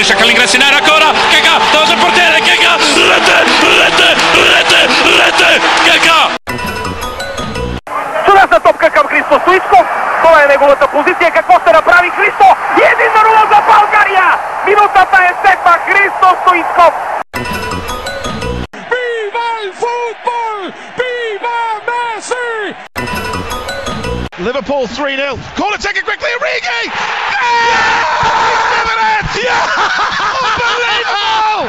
cerca l'ingresso in area ancora, Keka, davanti al portiere, Keka, rete, rete, rete, rete, Keka! Чудесна топка към Христо Стоичков. Това е неговата позиция. Какво ще направи Христо? И един на нула за България! Минутата е седма. Христо Стоичков. ¡Viva el fútbol! ¡Viva Messi! Liverpool 3 0. Corner taken quickly. Origi! Yeah! Yeah! Unbelievable!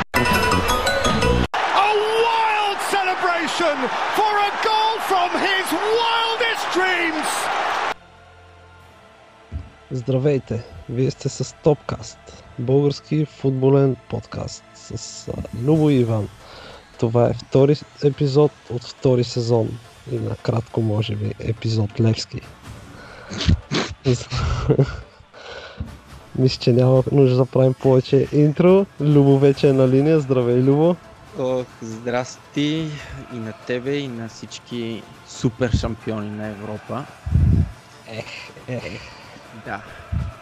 A wild celebration for a goal from his wildest dreams! Здравейте! Вие сте с Топкаст, български футболен подкаст с Любо и Иван. Това е втори епизод от втори сезон и накратко може би епизод Левски. Мисля, че няма нужда да правим повече интро. Любо вече е на линия. Здравей, Любо! Ох, здрасти и на тебе и на всички супер шампиони на Европа. Ех, ех. Да,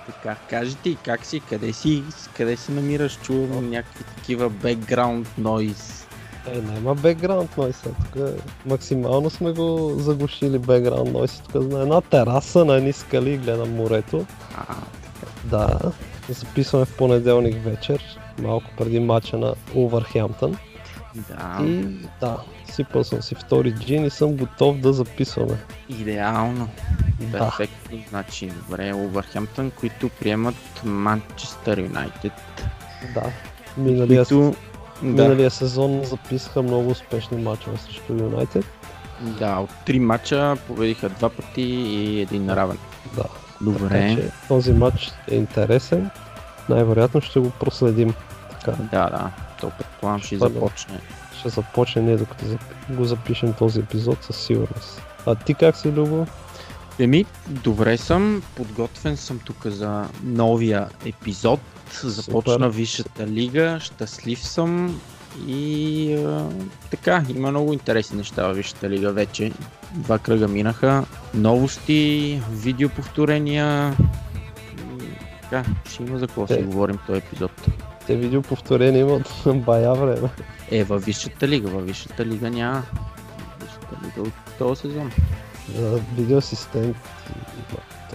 така, кажи ти как си, къде си, къде се намираш, чувам някакви такива background noise. Е, няма бекграунд нойс, тук максимално сме го заглушили бекграунд нойс. Тук на една тераса, на едни скали гледам морето. А, Да, записваме в понеделник вечер, малко преди мача на Улвърхемптън. да, И да, сипал съм си втори джин и съм готов да записваме. идеално. Да. Перфектно, значи добре, Увърхемптън, които приемат Манчестър Юнайтед. Да, миналия, Които, да, миналия сезон записаха много успешни мачове срещу Юнайтед. да, от три мача победиха два пъти и един равен. Да, Добре, така че този матч е интересен. Най-вероятно ще го проследим. Така, да, да, то предполагам ще да. започне. ще започне не докато го запишем този епизод със сигурност. А ти как си, Любо? Еми, добре съм, подготвен съм тук за новия епизод. Започна Супер. Висшата лига, щастлив съм и а, така, има много интересни неща във Висшата лига вече. Два кръга минаха, новости, видеоповторения. И Така, ще има за какво да си Е. говорим този епизод. Те видеоповторения имат бая време. Е, във Висшата лига, във Висшата лига няма. Висшата лига от този сезон. Видеоасистент.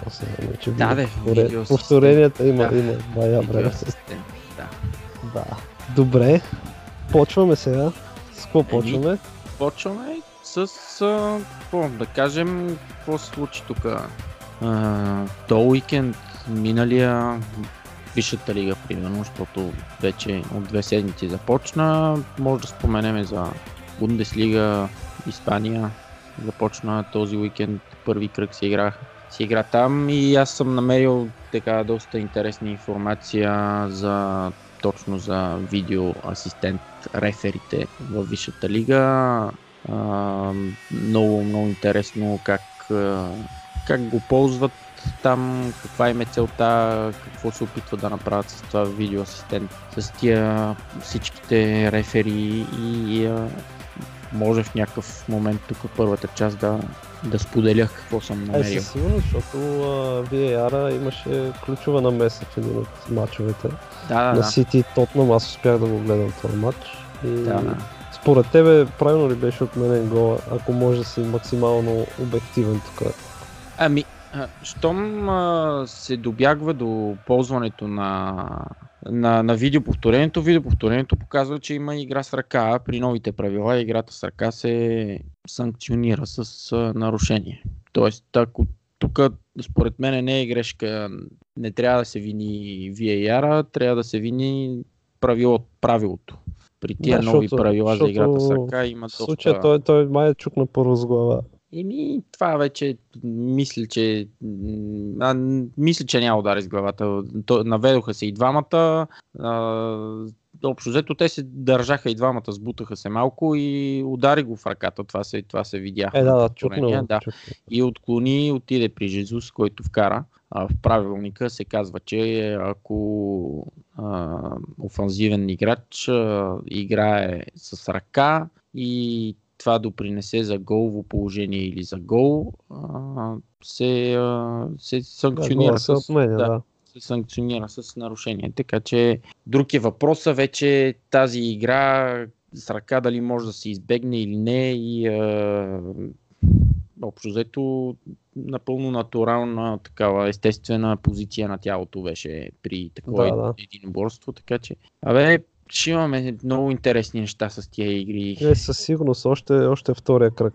То се нарича Да, бе. Повторенията има, Да. има бая време. Да. Да. Добре. Почваме сега. С какво Еми, почваме? Почваме с, а, какво да кажем, какво се случи тук. То уикенд, миналия Висшата лига, примерно, защото вече от две седмици започна. Може да споменеме за Бундеслига, Испания. Започна този уикенд, първи кръг се игра, се игра там и аз съм намерил така доста интересна информация за точно за видео асистент реферите в Висшата лига. Много, много интересно как, как го ползват там, каква им е целта, какво се опитват да направят с това видео асистент, с тия всичките рефери и а, може в някакъв момент тук първата част да, да споделя какво съм Е, намерил. със сигурност, защото а, VAR имаше ключова намеса в един от мачовете. Да, да, На да. Сити и Тотнам аз успях да го гледам този матч. И да, да. според тебе правилно ли беше отменен гола, ако може да си максимално обективен тук? Ами, щом а, се добягва до ползването на, на, на видеоповторението, видеоповторението показва, че има игра с ръка. При новите правила играта с ръка се санкционира с нарушение. Тоест, ако тук според мен не е грешка, не трябва да се вини VAR, трябва да се вини правило, правилото. При тия Да, нови защото- правила за играта с защото ръка има В случая доста... той, той май е чукна първо с глава. Еми, това вече мисля, че а, мисля, че няма удари с главата. То, наведоха се и двамата. А, общо взето те се държаха и двамата, сбутаха се малко и удари го в ръката. Това се, това се видя. Е, да, да, чукна. да. И отклони, отиде при Жезус, който вкара. А, в правилника се казва, че ако а, офанзивен играч а, играе с ръка и това допринесе за голово положение или за гол, а, се, а, се санкционира с, отменя, да, да. се санкционира с нарушение. Така че друг е въпроса вече тази игра с ръка дали може да се избегне или не и а, общо взето напълно натурална такава естествена позиция на тялото беше при такова Да, да. единоборство, така че абе ще имаме много интересни неща с тия игри. Е, със сигурност, още, още втория кръг.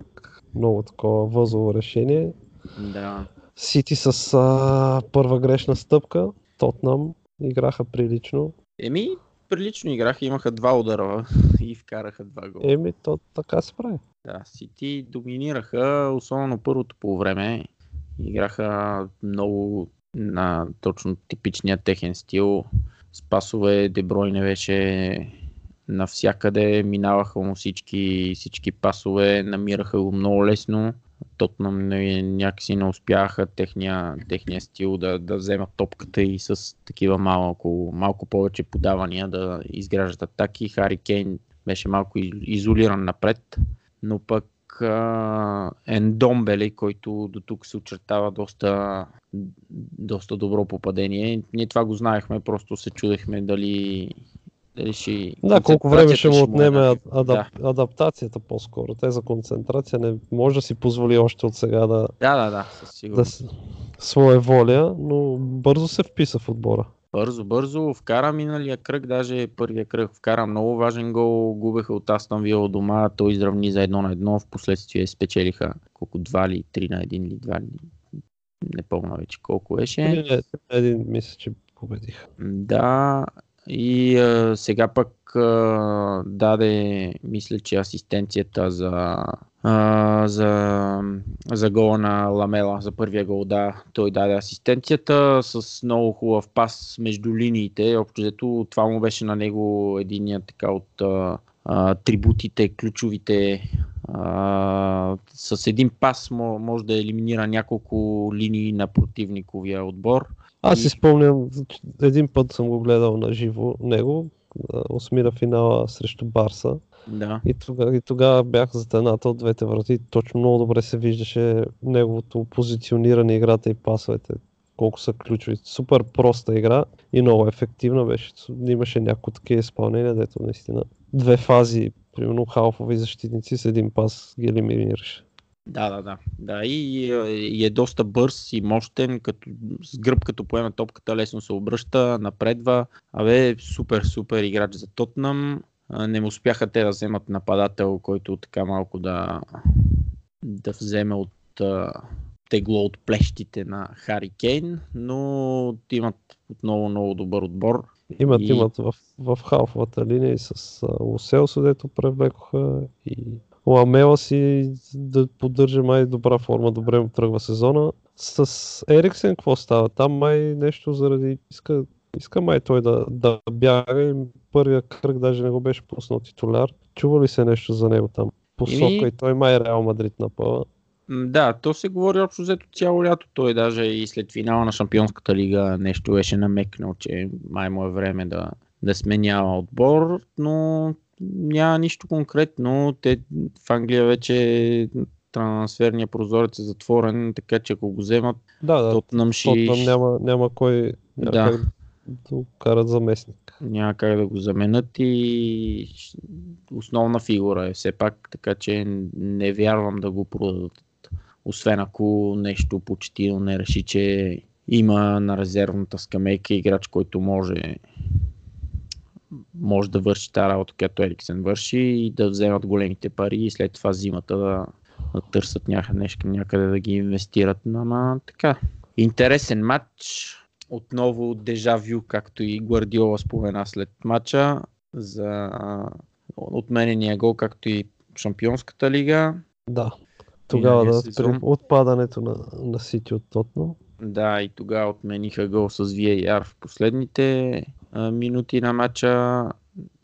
Много такова възово решение. Да. Сити с а, първа грешна стъпка. Тотнам играха прилично. Еми, прилично играха, имаха два удара и вкараха два гола. Еми, то така се прави. Да, Сити доминираха, особено първото по време. Играха много на точно типичния техен стил. С пасове Деброй не беше навсякъде, минаваха му всички, всички пасове, намираха го много лесно. Тотнам някакси не успяха техния, техния стил да, да вземат топката и с такива малко, малко повече подавания да изграждат атаки. Хари Кейн беше малко из- изолиран напред, но пък а, Ендомбели, който до тук се очертава доста, доста добро попадение. Ние това го знаехме, просто се чудехме дали, дали ще... Да, колко време ще му отнеме е ад- адап... адаптацията по-скоро. Те за концентрация не може да си позволи още от сега да, Да, да, да, със да сигурност. с... своя воля, но бързо се вписа в отбора. Бързо, бързо. Вкара миналия кръг, даже първия кръг вкара много важен гол. Губеха от Астан Вила дома, той изравни за едно на едно. В последствие спечелиха колко два ли, три на един или два ли. Не помня вече колко беше. Един мисля, че победиха. Да, и а, сега пък а, даде, мисля, че асистенцията за, а, за, за гола на Ламела, за първия гол, да, той даде асистенцията с много хубав пас между линиите. Общо взето това му беше на него единия така от а, а, трибутите, ключовите. А, с един пас мо- може да елиминира няколко линии на противниковия отбор. Аз си спомням, един път съм го гледал на живо него, а, осмина финала срещу Барса. Да. И тогава, и тогава бях за едната от двете врати. Точно много добре се виждаше неговото позициониране, играта и пасовете. Колко са ключови. Супер проста игра и много ефективна беше. Имаше някои такива изпълнения, дето наистина две фази, примерно халфови защитници с един пас ги елиминираше. Да, да, да. да и, е- и е доста бърз и мощен, като, с гръб като поеме топката, лесно се обръща, напредва. Абе, супер, супер играч за Тотнам. Не успяха те да вземат нападател, който така малко да, да вземе от тегло от плещите на Хари Кейн, но имат отново много добър отбор. Имат, И- имат в, в халфовата линия и с Лоселсо, дето привлекоха и Ламела си да поддържа май добра форма, добре му тръгва сезона. С Ериксен какво става? Там май нещо заради... Иска, иска май той да, да бяга и първия кръг даже не го беше пуснал титуляр. Чува ли се нещо за него там? Посока Еми- и той май Реал Мадрид напъва. Да, то се говори общо взето цяло лято. Той даже и след финала на Шампионската лига нещо беше намекнал, че май му е време да, да сменява отбор, но няма нищо конкретно. Те в Англия вече трансферния прозорец е затворен, така че ако го вземат, Да, да. Тотнам ще... Тотнам няма, няма кой няма Да. как да го карат заместник. няма как да го заменят и основна фигура е все пак, така че не вярвам да го продадат. Освен ако нещо почти не реши, че има на резервната скамейка играч, който може може да върши тази работа, която Ериксен върши и да вземат големите пари и след това зимата да, да търсят някъде, нещо, някъде да ги инвестират. Ама така. Интересен матч. Отново дежавю, както и Гвардиола спомена след матча за отменения гол, както и Шампионската лига. Да. Тогава да при отпадането на, на Сити от Тотнам. Да, и тогава отмениха гол с VAR в последните минути на матча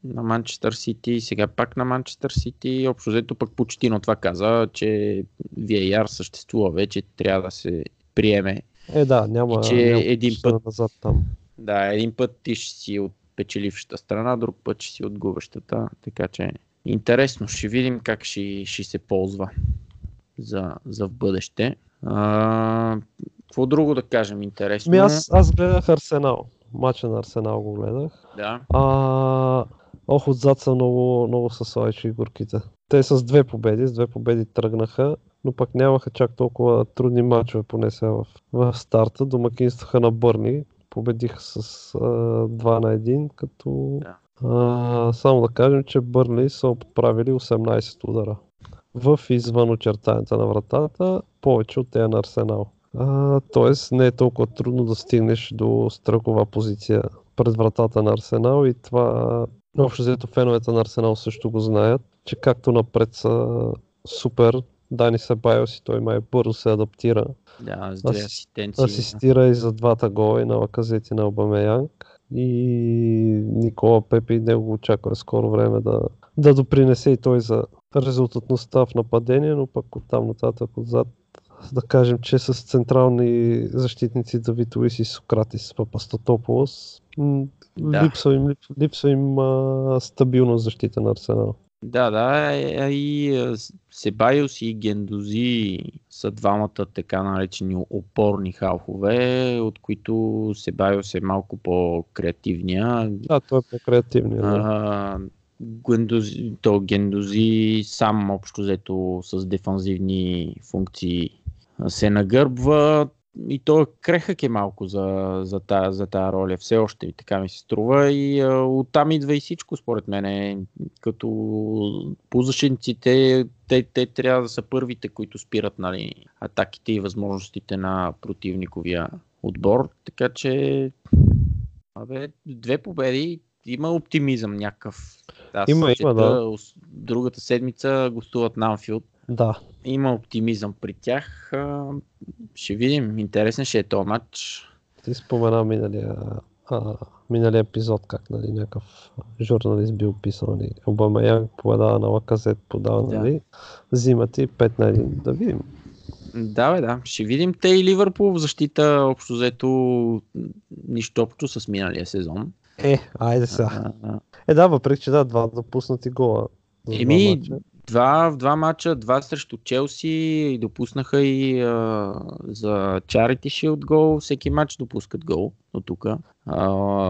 на Манчестър Сити, сега пак на Манчестър Сити. Общо взето пък Почтино това каза, че VAR съществува вече, трябва да се приеме. Е, да, няма, И че няма един път- назад там. Да, един път ти ще си от печелившата страна, друг път ще си от губещата, така че интересно, ще видим как ще, ще се ползва за, за в бъдеще. А, какво друго да кажем интересно? Ми аз, аз гледах Арсенал. Мача на Арсенал го гледах. Да. А, ох, отзад са много, много са слайчи горките. Те с две победи, с две победи тръгнаха, но пък нямаха чак толкова трудни мачове, поне сега в, в старта. Домакинстваха на Бърни, победиха с а, 2 на 1, като Да. а, само да кажем, че Бърли са отправили 18 удара. В извън очертанията на вратата, повече от тея на Арсенал. А, тоест не е толкова трудно да стигнеш до стръкова позиция пред вратата на Арсенал и това общо взето феновете на Арсенал също го знаят, че както напред са супер, Дани Себайос и той май бързо се адаптира. Да, с две Асис- асистенции. Асистира и за двата гола и на Лаказет и на Обамеянг. И Никола Пепе и него го очаква скоро време да, да допринесе и той за резултатността в нападение, но пък оттам нататък отзад да кажем, че с централни защитници Давид Луис и Сократис Папастотополос Да. липсва им, лип, липсва им а, стабилност защита на Арсенал. Да, да, е, а и С- Себайос и Гендози са двамата така наречени опорни халфове, от които Себайос е малко по-креативния. Да, той е по-креативният. Да. А, Гендози, то Гендози сам общо взето с дефанзивни функции се нагърбва и той крехък е малко за, за, та, за тая роля. Все още така ми се струва и а, оттам идва и всичко според мен. Като позащитниците, те, те трябва да са първите, които спират нали, атаките и възможностите на противниковия отбор. Така че Абе, две победи, има оптимизъм някакъв. Аз Има, има, да. Другата седмица гостуват на Анфилд. Да. Има оптимизъм при тях. Ще видим. Интересен ще е този матч. Ти спомена миналия, а, миналия епизод, как нали, някакъв журналист бил писал, нали, Обамеянг подава на Лаказет, подава, Да. нали, взимат и 5 на 1. Да видим. Да, бе, да. Ще видим те и Ливърпул в защита общо взето нищо общо с миналия сезон. Е, айде сега. Е, да, въпреки че да, два допуснати гола. Еми. Два, два мача, два срещу Челси и допуснаха и а, за Charity Shield гол. Всеки матч допускат гол от тук.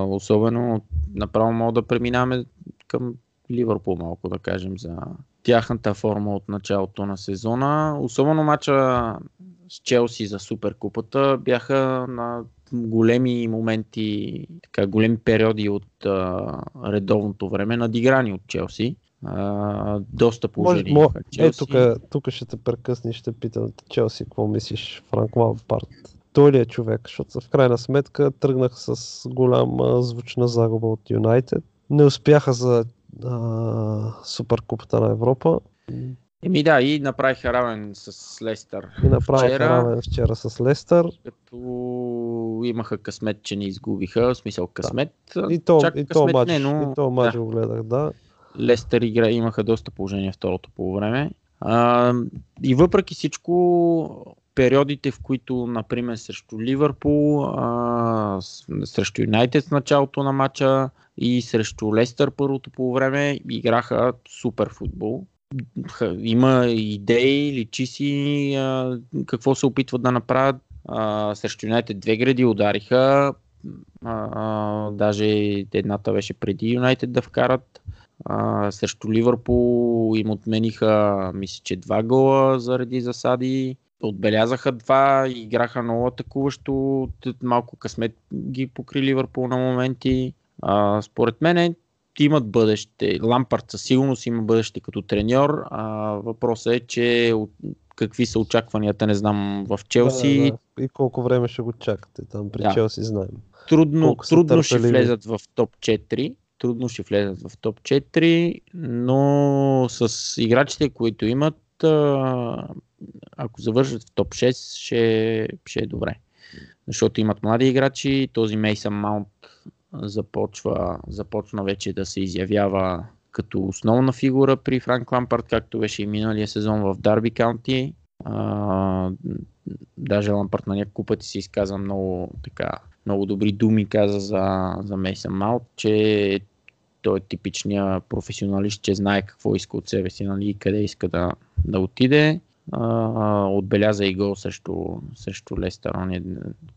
особено направо мога да преминаваме към Ливърпул малко да кажем за тяхната форма от началото на сезона. Особено мача с Челси за Суперкупата бяха на големи моменти, така големи периоди от а, редовното време, надиграни от Челси. А, доста Може, положени. мо, е, Челси. тук, тук ще те прекъсна и ще питам Челси, какво мислиш, Франк Лампард? Той ли е човек? Защото в крайна сметка тръгнах с голяма звучна загуба от Юнайтед. Не успяха за а, Суперкупата на Европа Еми да, и направиха равен с Лестър. и направиха Вчера- равен вчера с Лестър. Като имаха късмет, че не изгубиха, в смисъл късмет. И то, Чак и то късмет матч, не, но... и то матч да. го гледах, да. Лестър игра, имаха доста положение второто по време. И въпреки всичко, периодите, в които, например, срещу Ливърпул, срещу Юнайтед в началото на матча и срещу Лестър първото по време, играха супер футбол. Има идеи, личи си а, какво се опитват да направят. А, срещу Юнайтед две гради удариха. А, а, даже едната беше преди Юнайтед да вкарат. А, срещу Ливърпул им отмениха, мисля, че два гола заради засади. Отбелязаха два, играха много атакуващо. Малко късмет ги покри Ливърпул на моменти. А, според мен имат бъдеще. Лампард със сигурност има бъдеще като треньор. А, въпросът е, че от- какви са очакванията, не знам, в Челси. Да, да. И колко време ще го чакате там при Да. Челси, знаем. трудно, трудно ще влезат в топ 4. Трудно ще влезат в топ 4, но с играчите, които имат, ако завършат в топ 6, ще, ще е добре. Защото имат млади играчи, този Мейсън Маунт започва, започна вече да се изявява като основна фигура при Франк Лампард, както беше и миналия сезон в Дарби Каунти. А, даже Лампард на няколко пъти се изказа много, така, много добри думи каза за, за Мейсън Маунт, че той е типичният професионалист, че знае какво иска от себе си нали, и къде иска да, да отиде. а, отбеляза и гол срещу, срещу Лестър. Он е,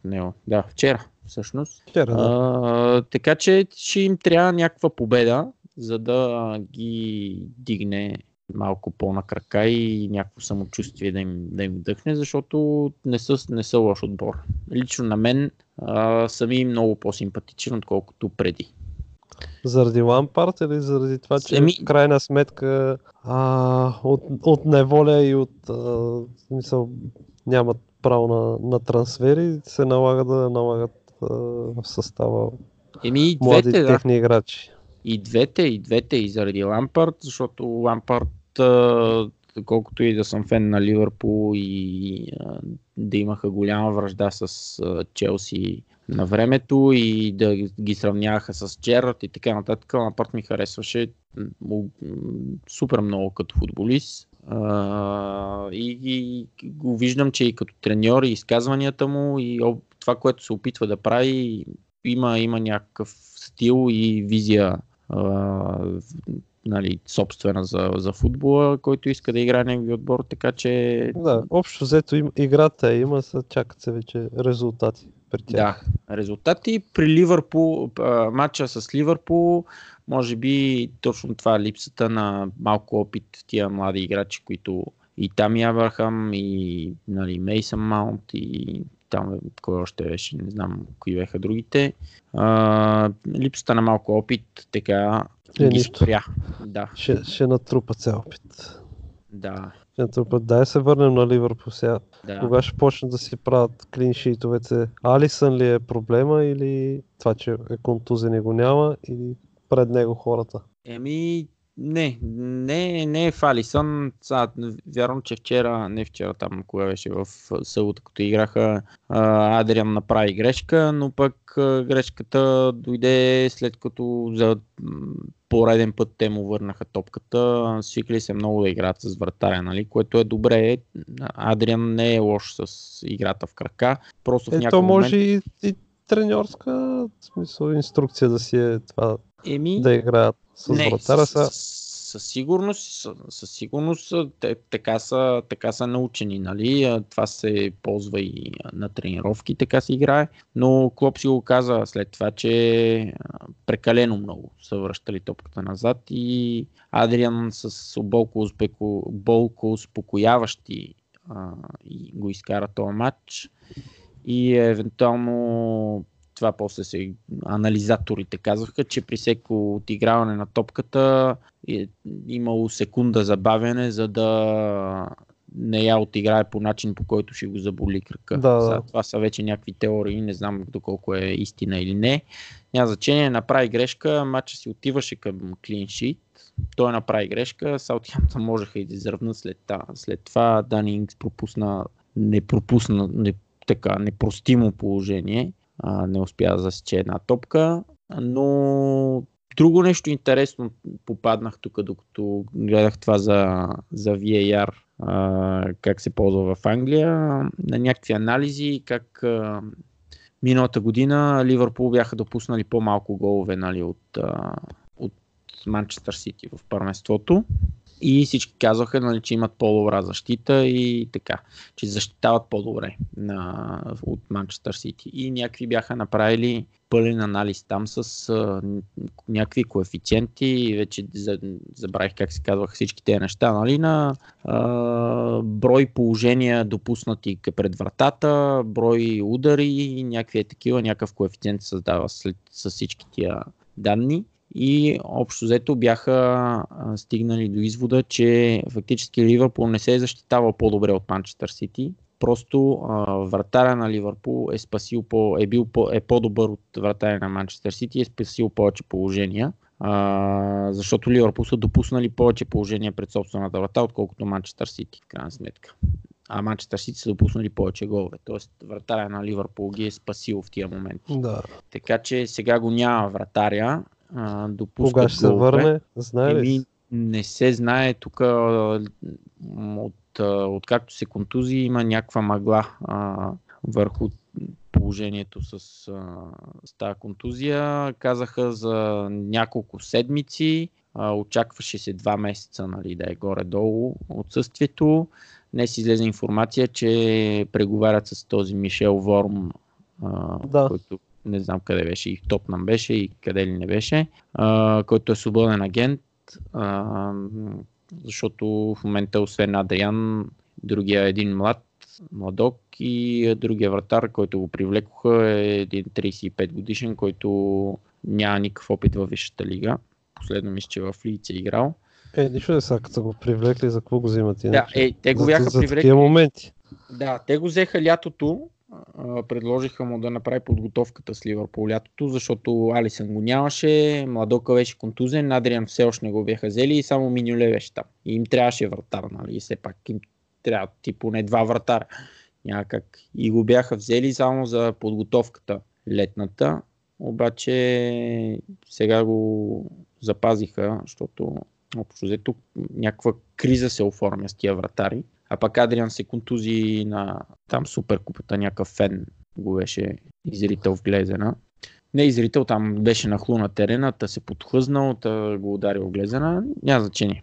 не, да, вчера всъщност. Вчера, да. А, така че ще им трябва някаква победа, за да ги дигне малко по-на крака и някакво самочувствие да им, да им вдъхне, защото не са, не са лош отбор. Лично на мен а, са ми много по-симпатичен, отколкото преди. Заради Лампарт или заради това, че Еми- в крайна сметка а, от, от неволя и от а, смисъл, нямат право на, на трансфери, се налага да налагат а, в състава Еми и млади двете, да. техни играчи. И двете, и двете, и заради Лампард, защото Лампард, колкото и да съм фен на Ливърпул и да имаха голяма връжда с Челси на времето и да ги сравняваха с Джерард и така нататък, Лампард ми харесваше супер много като футболист. И, и го виждам, че и като треньор, и изказванията му, и това, което се опитва да прави, има, има някакъв стил и визия а, нали, собствена за, за футбола, който иска да играе негови отбор, така че Да, общо взето им, играта има, са, чакат се вече резултати при да, тях. резултати при Ливърпул, а, матча с Ливърпул, може би точно това липсата на малко опит тия млади играчи, които и там и Абрахам, и нали, Мейсън Маунт, и там кой още беше, не знам кои беха другите. А, липсата на малко опит така Е, ги нищо. спря. Да, Ще, ще натрупа цял опит. да, Ще натрупат. Дай се върнем на Ливърпул сега. да. Кога ще почнат да си правят клиншитовете? Алисън ли е проблема или това, че е контузен и го няма или пред него хората? Еми, не, не, не е Фалисън. Вярвам, че вчера, не вчера там, кога беше в събота, като играха, Адриан направи грешка, но пък грешката дойде след като за пореден път те му върнаха топката. Свикли се много да играят с вратаря, нали? което е добре. Адриан не е лош с играта в крака. Просто в Е, някакъв може момент... и, и треньорска в смисъл, инструкция да си е това Еми, да играят с не, вратаря. със, Сега, със сигурност, със, сигурност те, така, са, така са научени, нали? Това се ползва и на тренировки, така се играе, но Клоп си го каза след това, че прекалено много са връщали топката назад и Адриан с болко, болко успокояващи а, и го изкара този матч и евентуално това после се анализаторите казваха, че при всеко отиграване на топката е имало секунда забавяне, за да не я отиграе по начин, по който ще го заболи кръка. Да. Сега, това са вече някакви теории, не знам доколко е истина или не. Няма значение, направи грешка, матча си отиваше към клиншит, той направи грешка, Саутхемптън можеха и да изравнат след, та- след това, Дани Ингс пропусна, не пропусна, не, така, непростимо положение, а, не успя да засече една топка, но друго нещо интересно попаднах тук, докато гледах това за, за VAR, а, как се ползва в Англия, на някакви анализи, как а, миналата година Ливърпул бяха допуснали по-малко голове нали, от, а, от Манчестър Сити в първенството. И всички казваха, нали, че имат по-добра защита и така, че защитават по-добре на, от Манчестър Сити. И някакви бяха направили пълен анализ там с а, някакви коефициенти, вече за, забравих как се казваха всички тези неща, нали, на а, брой положения допуснати пред вратата, брой удари и някакви такива, някакъв коефициент създава след, с всички тия данни. И общо взето бяха стигнали до извода, че фактически Ливърпул не се е защитавал по-добре от Манчестър Сити. Просто а, вратаря на Ливърпул е спасил по, е, бил по, е по-добър от вратаря на Манчестър Сити и е спасил повече положения. А, защото Ливърпул са допуснали повече положения пред собствената врата, отколкото Манчестър Сити, в крайна сметка. А Манчестър Сити са допуснали повече голове. Тоест вратаря на Ливърпул ги е спасил в тия моменти. да. Така че сега го няма вратаря. А, допускат Кога ще се върне? Знае ли? Не се знае тук от, откакто се контузи има някаква мъгла а, върху положението с, а, с тази контузия. Казаха за няколко седмици. А, очакваше се два месеца нали, да е горе-долу отсъствието. Днес излезе информация, че преговарят с този Мишел Ворм, а, Да. който не знам къде беше, и в Тотнам беше, и къде ли не беше, а, който е свободен агент, а, защото в момента освен Адриан, другия е един млад, младок и другия вратар, който го привлекоха е един 35 годишен, който няма никакъв опит във Висшата лига. Последно мисля, че в Лице е играл. Е, нищо не са, като го привлекли, за какво го взимат Да, е, те го за, бяха за привлекли. такива моменти. Да, те го взеха лятото, предложиха му да направи подготовката с Ливърпул лятото, защото Алисън го нямаше, Младока беше контузен, Адриан все още не го бяха взели и само Минюле беше там. И им трябваше вратар, нали? И все пак им трябва ти поне два вратара. Някак. И го бяха взели само за подготовката летната, обаче сега го запазиха, защото общо взето някаква криза се оформя с тия вратари. А пък Адриан се контузи на там суперкупата, някакъв фен го беше изрител в глезена. Не изрител, там беше нахлу на терена, та се подхлъзнал, та го ударил в глезена, няма значение.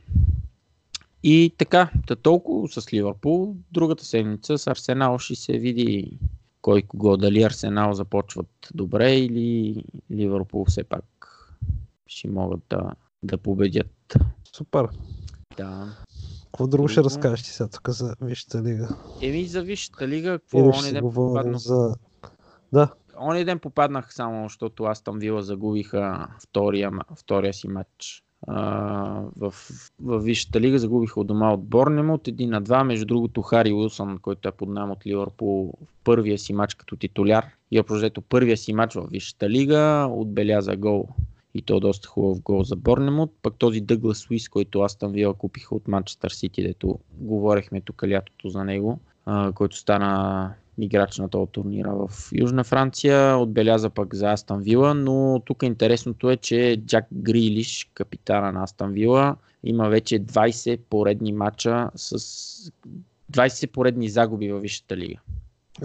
И така, та толкова с Ливърпул. Другата седмица с Арсенал ще се види кой кого, дали Арсенал започват добре или Ливърпул все пак ще могат да, да победят. Супер. Да. Какво друго ще разкажеш ти сега тук за Висшата лига? Еми за Висшата лига, какво? Или ще попаднах, за... Да, оня ден попаднах само, защото аз там Вила загубиха втория, втория си матч. А, в, в Висшата лига загубиха от дома от Борнемот, един на два, между другото Хари Уилсън, който е под нам от Ливърпул в първия си матч като титуляр и общо първия си матч в Висшата лига отбеляза гол и то доста хубав гол за Борнемот. Пък този Дъглас Уис, който аз там Вила купиха от Манчестър Сити, дето говорехме тук лятото за него, а, който стана играч на този турнира в Южна Франция, отбеляза пък за Астан Вила, но тук интересното е, че Джак Грилиш, капитана на Астан Вила, има вече 20 поредни матча с 20 поредни загуби във Висшата лига.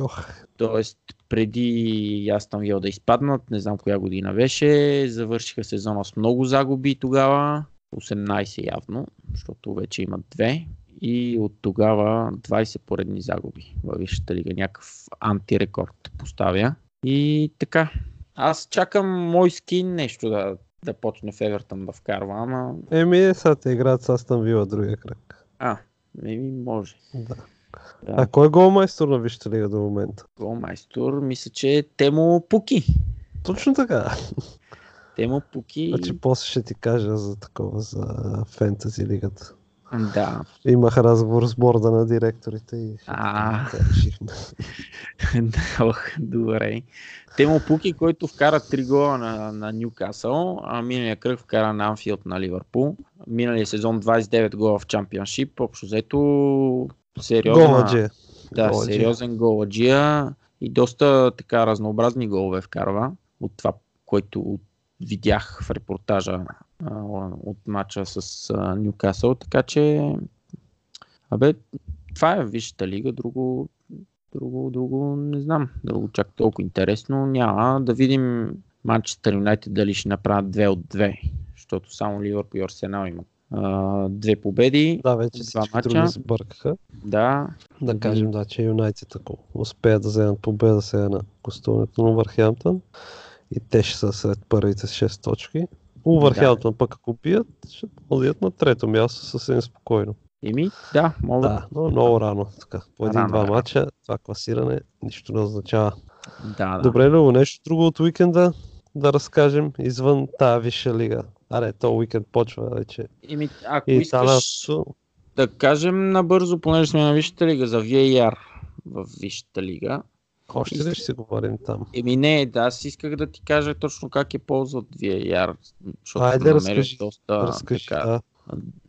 Ох, Тоест, преди Астан Вил да изпаднат, не знам коя година беше, завършиха сезона с много загуби тогава, 18 явно, защото вече имат две. И от тогава 20 поредни загуби във Висшата лига. Някакъв антирекорд поставя. И така. Аз чакам мой скин нещо да, да почне в Евертън да вкарва, ама... еми сега те играят с Астан Вила другия кръг. А, еми може. Да. Да. А кой е голмайстор на Висшата лига до момента? Голмайстор, мисля, че е Темо Пуки. Точно така. Темо Пуки. Значи после ще ти кажа за такова, за фентази лигата. Да, Имах разговор с борда на директорите и А. решихме. Добре. Темо Пуки, който вкара 3 гола на, на Ньюкасъл, а миналия кръг вкара на Анфилд на Ливърпул. Миналия сезон 29 гола в чемпионшип. Общо взето сериозна, Голадже. да, голаджия. сериозен голаджия и доста така разнообразни голове вкарва от това, което видях в репортажа а, от матча с а, Ньюкасъл. Така че, абе, това е Висшата лига, друго, друго, друго не знам, друго чак толкова интересно няма. Да видим Манчестър Юнайтед дали ще направят две от две, защото само Ливърпул и Арсенал имат а, две победи. Да, вече Два всички мача. други сбъркаха. Да, Да кажем, да, че Юнайтед, ако успеят да вземат победа сега на гостуването на Увърхемптън и те ще са сред първите с 6 точки. Увърхемптън пък ако бият, ще ходят на трето място съвсем спокойно. Еми, да, мога. Да, но много рано. Така, по един-два матча това класиране нищо не означава. да, да. Добре, Любо, нещо друго от уикенда да разкажем извън тази висша лига. Аре, то уикенд почва вече. Еми, ако И искаш Италианското. да кажем набързо, понеже сме на Висшата лига, за VAR в Висшата лига. Още ли ще си говорим там? Еми не, да, аз исках да ти кажа точно как е ползват VAR, защото Айде, съм намерил разкажи, доста, Разкажи, така, да.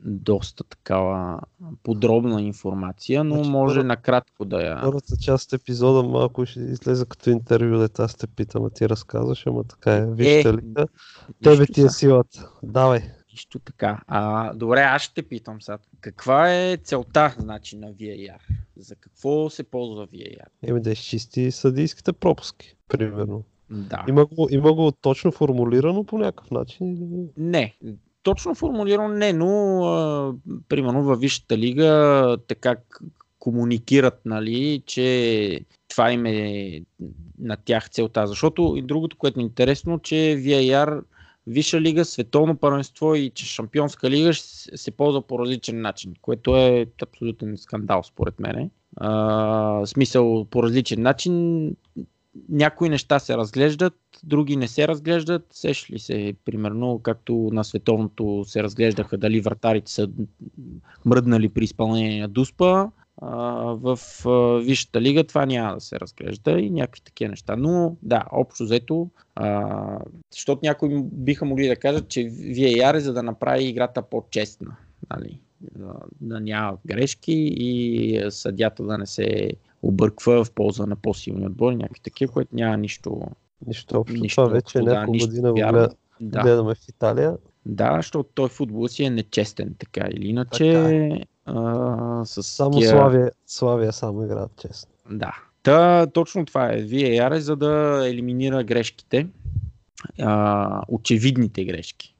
Доста такава подробна информация, но Значи, може първо- накратко да я... Първата част от епизода малко ще излезе като интервю, дето аз те питам, а ти разказваш, ама така е. Вижте Е, ли да? Тебе ти е силата. Давай. Нищо така. А, добре, аз ще те питам сега. Каква е целта значи, на VAR? За какво се ползва VAR? Еми да изчисти съдийските пропуски, примерно. Да. Има го, има го точно формулирано по някакъв начин. Не, точно формулирано не, но а, примерно във Висшата лига така комуникират, нали, че това им е на тях целта. Защото и другото, което е интересно, че VAR Виша лига, световно първенство и че Шампионска лига се ползва по различен начин, което е абсолютен скандал според мен. А, смисъл по различен начин. Някои неща се разглеждат, други не се разглеждат. Сеш ли се, примерно, както на световното се разглеждаха дали вратарите са мръднали при изпълнение на Дуспа, в Висшата лига това няма да се разглежда и някакви такива неща. Но да, общо взето, защото някои биха могли да кажат, че VAR е за да направи играта по-честна. Нали? Да, да няма грешки и съдята да не се обърква в полза на по-силни отбори, някакви такива, което няма нищо. Нищо общо. Нищо, това вече да, няколко година го гледа, да. гледаме в Италия. Да, защото той футбол си е нечестен, така или иначе. Така е. А, с само тия... Славия, Славия само играят честно. Да. Та, точно това е. VAR е за да елиминира грешките. А, очевидните грешки.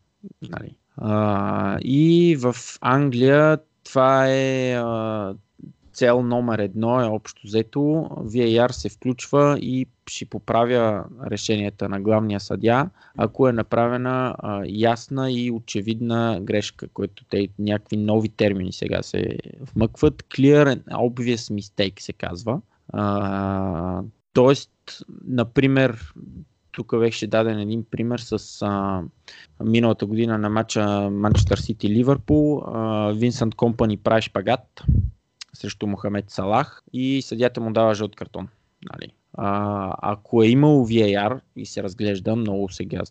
Нали? А, и в Англия това е а, цел номер едно е общо взето. VAR се включва и ще поправя решенията на главния съдя, ако е направена а, ясна и очевидна грешка, което те някакви нови термини сега се вмъкват. Clear and obvious mistake се казва. А, тоест, например, тук беше даден един пример с а, миналата година на матча Манчестър Сити Ливърпул. Винсент Компани прави шпагат срещу Мохамед Салах и съдята му дава жълт картон. Нали. А, ако е имало VAR и се разглежда много сега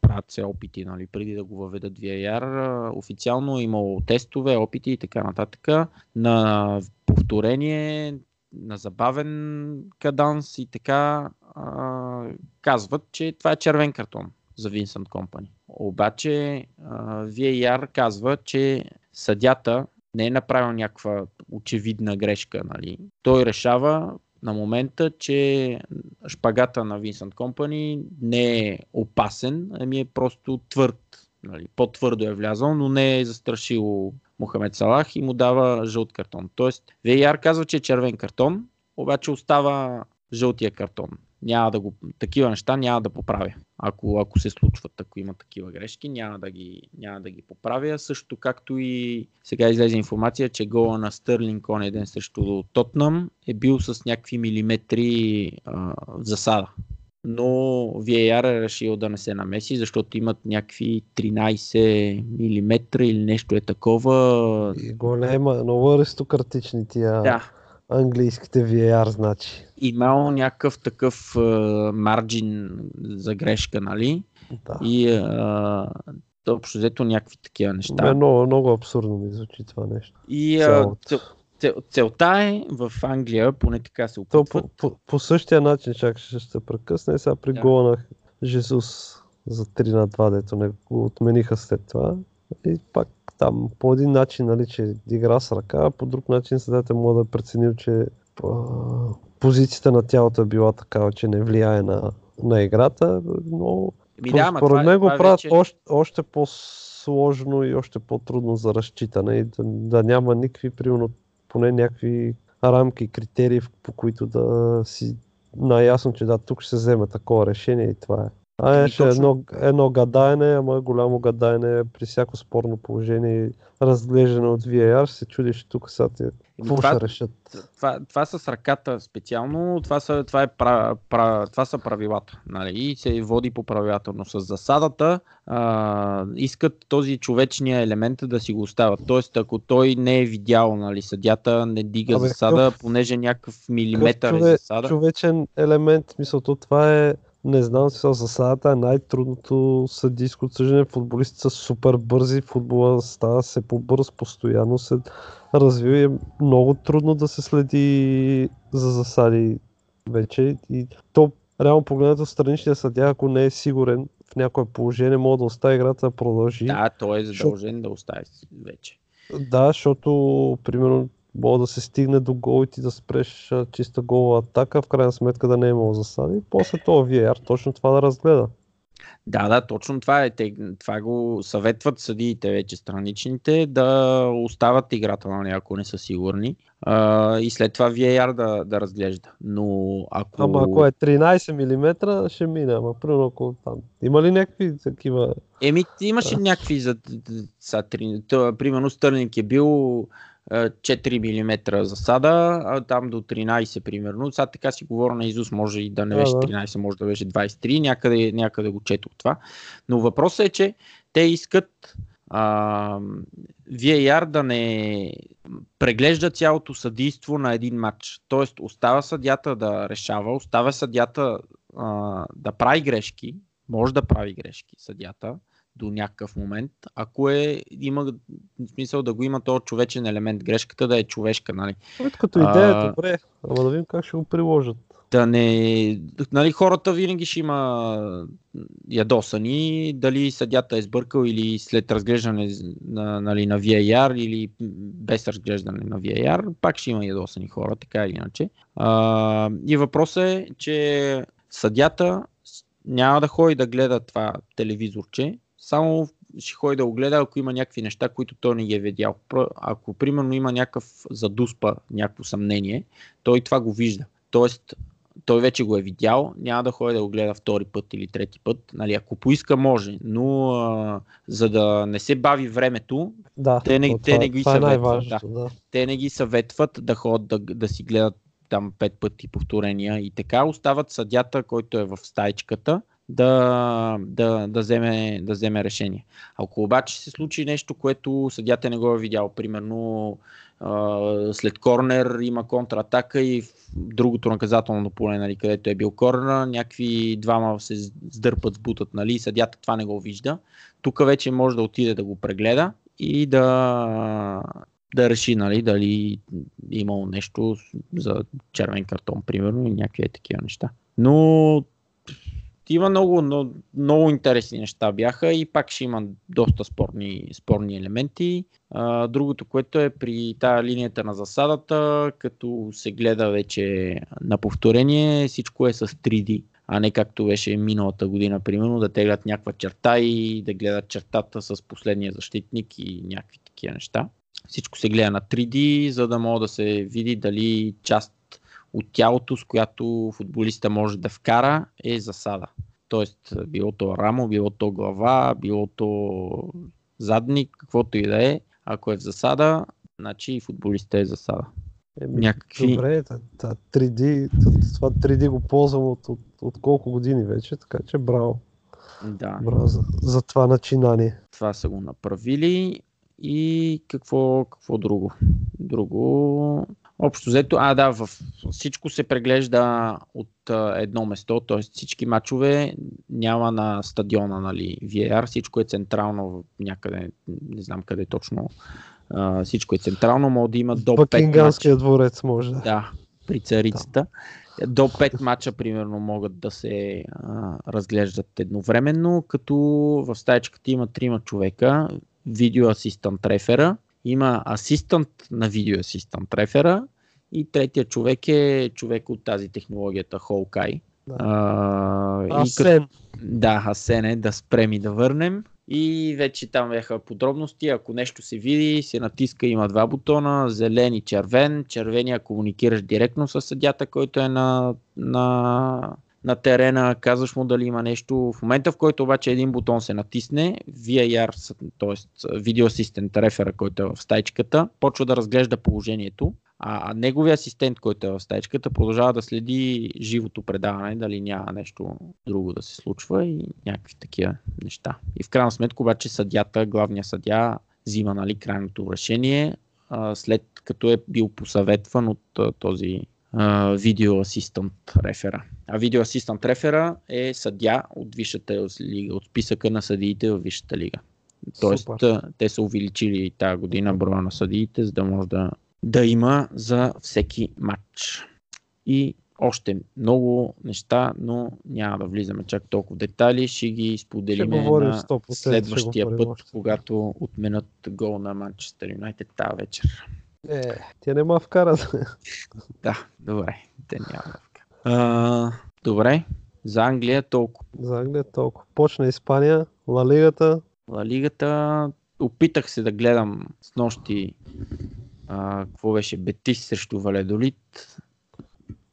правят се опити, нали, преди да го въведат VAR, официално е имало тестове, опити и така нататък на повторение, на забавен каданс и така а, казват, че това е червен картон за Vincent Company. Обаче VAR казва, че съдята не е направил някаква очевидна грешка. Нали. Той решава на момента, че шпагата на Vincent Company не е опасен, ами е просто твърд. Нали. По-твърдо е влязал, но не е застрашил Мохамед Салах и му дава жълт картон. Тоест, VAR казва, че е червен картон, обаче остава жълтия картон няма да го, такива неща няма да поправя. Ако, ако се случват, ако има такива грешки, няма да, ги, няма да ги поправя. Също както и сега излезе информация, че гола на Стърлинг он ден срещу Тотнам е бил с някакви милиметри а, засада. Но VAR е решил да не се намеси, защото имат някакви 13 мм или нещо е такова. И голема, много аристократични тия. Да, английските VAR, значи. Имал някакъв такъв марджин за грешка, нали? Да. И а, общо взето някакви такива неща. Бе, много, много абсурдно ми звучи това нещо. И а, цел, цел, целта е в Англия, поне така се опитват. То, по, по, по същия начин, чак ще се прекъсне, сега при да. гола на Жезус за 3 на 2, дето не го отмениха след това. И пак там по един начин, нали, че игра с ръка, по друг начин съдете му да е преценил, че а, позицията на тялото е била такава, че не влияе на, на играта, но Ми, да, според мен го правят вече... още, още по-сложно и още по-трудно за разчитане и да, да няма никакви, примерно, поне някакви рамки, критерии, по които да си наясно, че да, тук ще се вземе такова решение и това е. А е, ще едно, едно гадаене, ама голямо гадаене при всяко спорно положение, разглеждане от VAR, се чудиш тук сега те, какво това, ще решат. Това, това с ръката специално, това са, това е, пра, пра, това са правилата. Нали? И се води по правилата, но с засадата а, искат този човечния елемент да си го оставят. Тоест, ако той не е видял, нали, съдята не дига Абе, засада, къв, понеже някакъв милиметър е чове, е засада. Човечен елемент, мисълто, това е не знам, за засадата е най-трудното съдийско отсъждане. Футболистите са супер бързи, футбола става се по-бърз, постоянно се развива и е много трудно да се следи за засади вече. И то, реално погледнато, страничния съдя, ако не е сигурен в някое положение, може да остави играта да продължи. Да, той е задължен Шо... да остави вече. Да, защото, примерно, мога да се стигне до гол и ти да спреш чиста гола атака, в крайна сметка да не е имало засади. После това VAR точно това да разгледа. Да, да, точно това е. Те, това го съветват съдиите вече страничните да остават играта, нали, ако не са сигурни. А, и след това VAR да, да разглежда. Но ако... Ама ако е 13 мм, ще мине. Ама примерно ако там. Има ли някакви такива... Еми, имаше някакви за... Три, тъ, примерно Стърнинг е бил 4 мм засада, а там до 13 примерно. Сега така си говоря на Изус, може и да не беше 13, може да беше 23, някъде, някъде го чето това. Но въпросът е, че те искат а, VAR да не преглежда цялото съдийство на един матч. Тоест остава съдята да решава, остава съдята а, да прави грешки, може да прави грешки съдята, до някакъв момент, ако е, има смисъл да го има този човечен елемент, грешката да е човешка, нали? Като идея е добре, ама да видим как ще го приложат. Да не... Нали, хората винаги ще има ядосани, дали съдята е сбъркал или след разглеждане на, нали, на VAR или без разглеждане на VAR, пак ще има ядосани хора, така или иначе. А, и въпросът е, че съдята няма да ходи да гледа това телевизорче, само ще ходи да го гледа, ако има някакви неща, които той не ги е видял. Ако примерно има някакъв задуспа, някакво съмнение, той това го вижда. Тоест, той вече го е видял, няма да ходи да го гледа втори път или трети път. Нали, ако поиска, може, но а, за да не се бави времето, да, те, не, те не ги е съветват. Да. да. Те не ги съветват да ходят да, да си гледат там пет пъти повторения и така. Остават съдята, който е в стайчката да, да, да, вземе, да вземе решение. Ако обаче се случи нещо, което съдята не го е видял, примерно след корнер има контратака и в другото наказателно поле, нали, където е бил корнер, някакви двама се сдърпат, сбутат, нали, съдята това не го вижда. Тук вече може да отиде да го прегледа и да, да реши нали, дали имало нещо за червен картон, примерно, и някакви е такива неща. Но има много, много, много интересни неща бяха и пак ще има доста спорни, спорни елементи. А, другото, което е при тази линията на засадата, като се гледа вече на повторение, всичко е с 3D, а не както беше миналата година, примерно, да теглят някаква черта и да гледат чертата с последния защитник и някакви такива неща. Всичко се гледа на 3D, за да може да се види дали част от тялото, с която футболиста може да вкара, е засада. Тоест, било то рамо, било то глава, било то задник, каквото и да е. Ако е в засада, значи и футболиста е засада. Еми, Някакви... Добре, та, та, 3D, това 3D го ползвам от, от, от колко години вече, така че браво. Да. Браво за, за това начинание. Това са го направили и какво, какво друго? Друго Общо взето, а да, в всичко се преглежда от а, едно место, т.е. всички матчове няма на стадиона, нали, VAR, всичко е централно някъде, не знам къде точно, а, всичко е централно, може да има до 5 мача. дворец може. Да, при царицата. Да. До 5 мача, примерно, могат да се а, разглеждат едновременно, като в стаечката има трима човека, видео асистент рефера, има асистент на видео асистент рефера и третия човек е човек от тази технологията Hawkeye. Да. А, Асен. Като, да, Асен е да спрем и да върнем. И вече там бяха подробности. Ако нещо се види, се натиска, има два бутона, зелен и червен. Червения комуникираш директно с съдята, който е на, на на терена, казваш му дали има нещо. В момента, в който обаче един бутон се натисне, VAR, т.е. видео асистент рефера, който е в стайчката, почва да разглежда положението, а неговия асистент, който е в стайчката, продължава да следи живото предаване, дали няма нещо друго да се случва и някакви такива неща. И в крайна сметка обаче съдята, главния съдя, взима нали, крайното решение, след като е бил посъветван от този видео асистент рефера. А видео асистент рефера е съдя от Висшата лига, от списъка на съдиите в Висшата лига. Тоест, Супер. те са увеличили тази година броя на съдиите, за да може да, да има за всеки матч. И още много неща, но няма да влизаме чак толкова в детайли. Ще ги споделим на следващия път, когато отменят гол на Манчестър Юнайтед тази вечер. Е, тя не ма вкара. да, добре. Те няма. А, добре. За Англия толкова. За Англия толкова. Почна Испания, Ла Лигата. Ла Лигата опитах се да гледам с нощи а, какво беше Бетис срещу Валедолит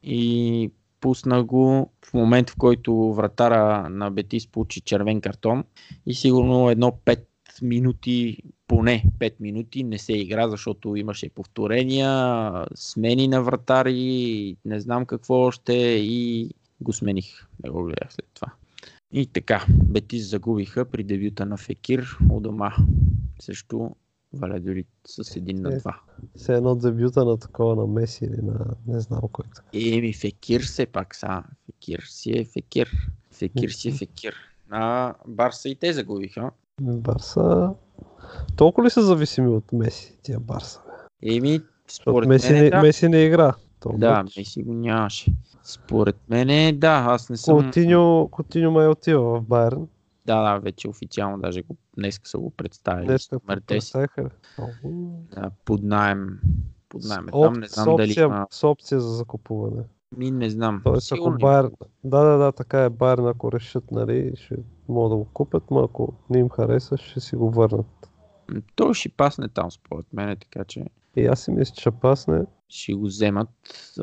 и пусна го в момент в който вратара на Бетис получи червен картон и сигурно едно 5 минути, поне 5 минути не се игра, защото имаше повторения, смени на вратари, не знам какво още и го смених. Не го гледах след това. И така, Бетис загубиха при дебюта на Фекир у дома срещу Валядолит с 1 на Е. 2. Все едно дебюта на такова на Меси или на не знам кой. така. Еми, Фекир все пак са. Фекир си е Фекир. Фекир си е Фекир. А Барса и те загубиха. Барса... Толкова ли са зависими от Меси, тия Барса? Еми, според Меси, мен не, да. Меси не игра. То Да, матч. Меси го нямаше. Според мен да, аз не съм... Котиньо, Котиньо май отива в Байерн. Да, да, вече официално даже го, днес са го представили. Днес ме Мертес, представиха. Да, под найем. Под найем. Там не знам с дали опция, има... с опция за закупуване. Ми не знам. Тоест, ако Сигурно има. Байер... Да, да, да, така е. Байерн, ако решат, нали, ще могат да го купят, но ако не им хареса, ще си го върнат. М, Той ще пасне там, според мен, така че И аз си мисля, че ще пасне. ще го вземат.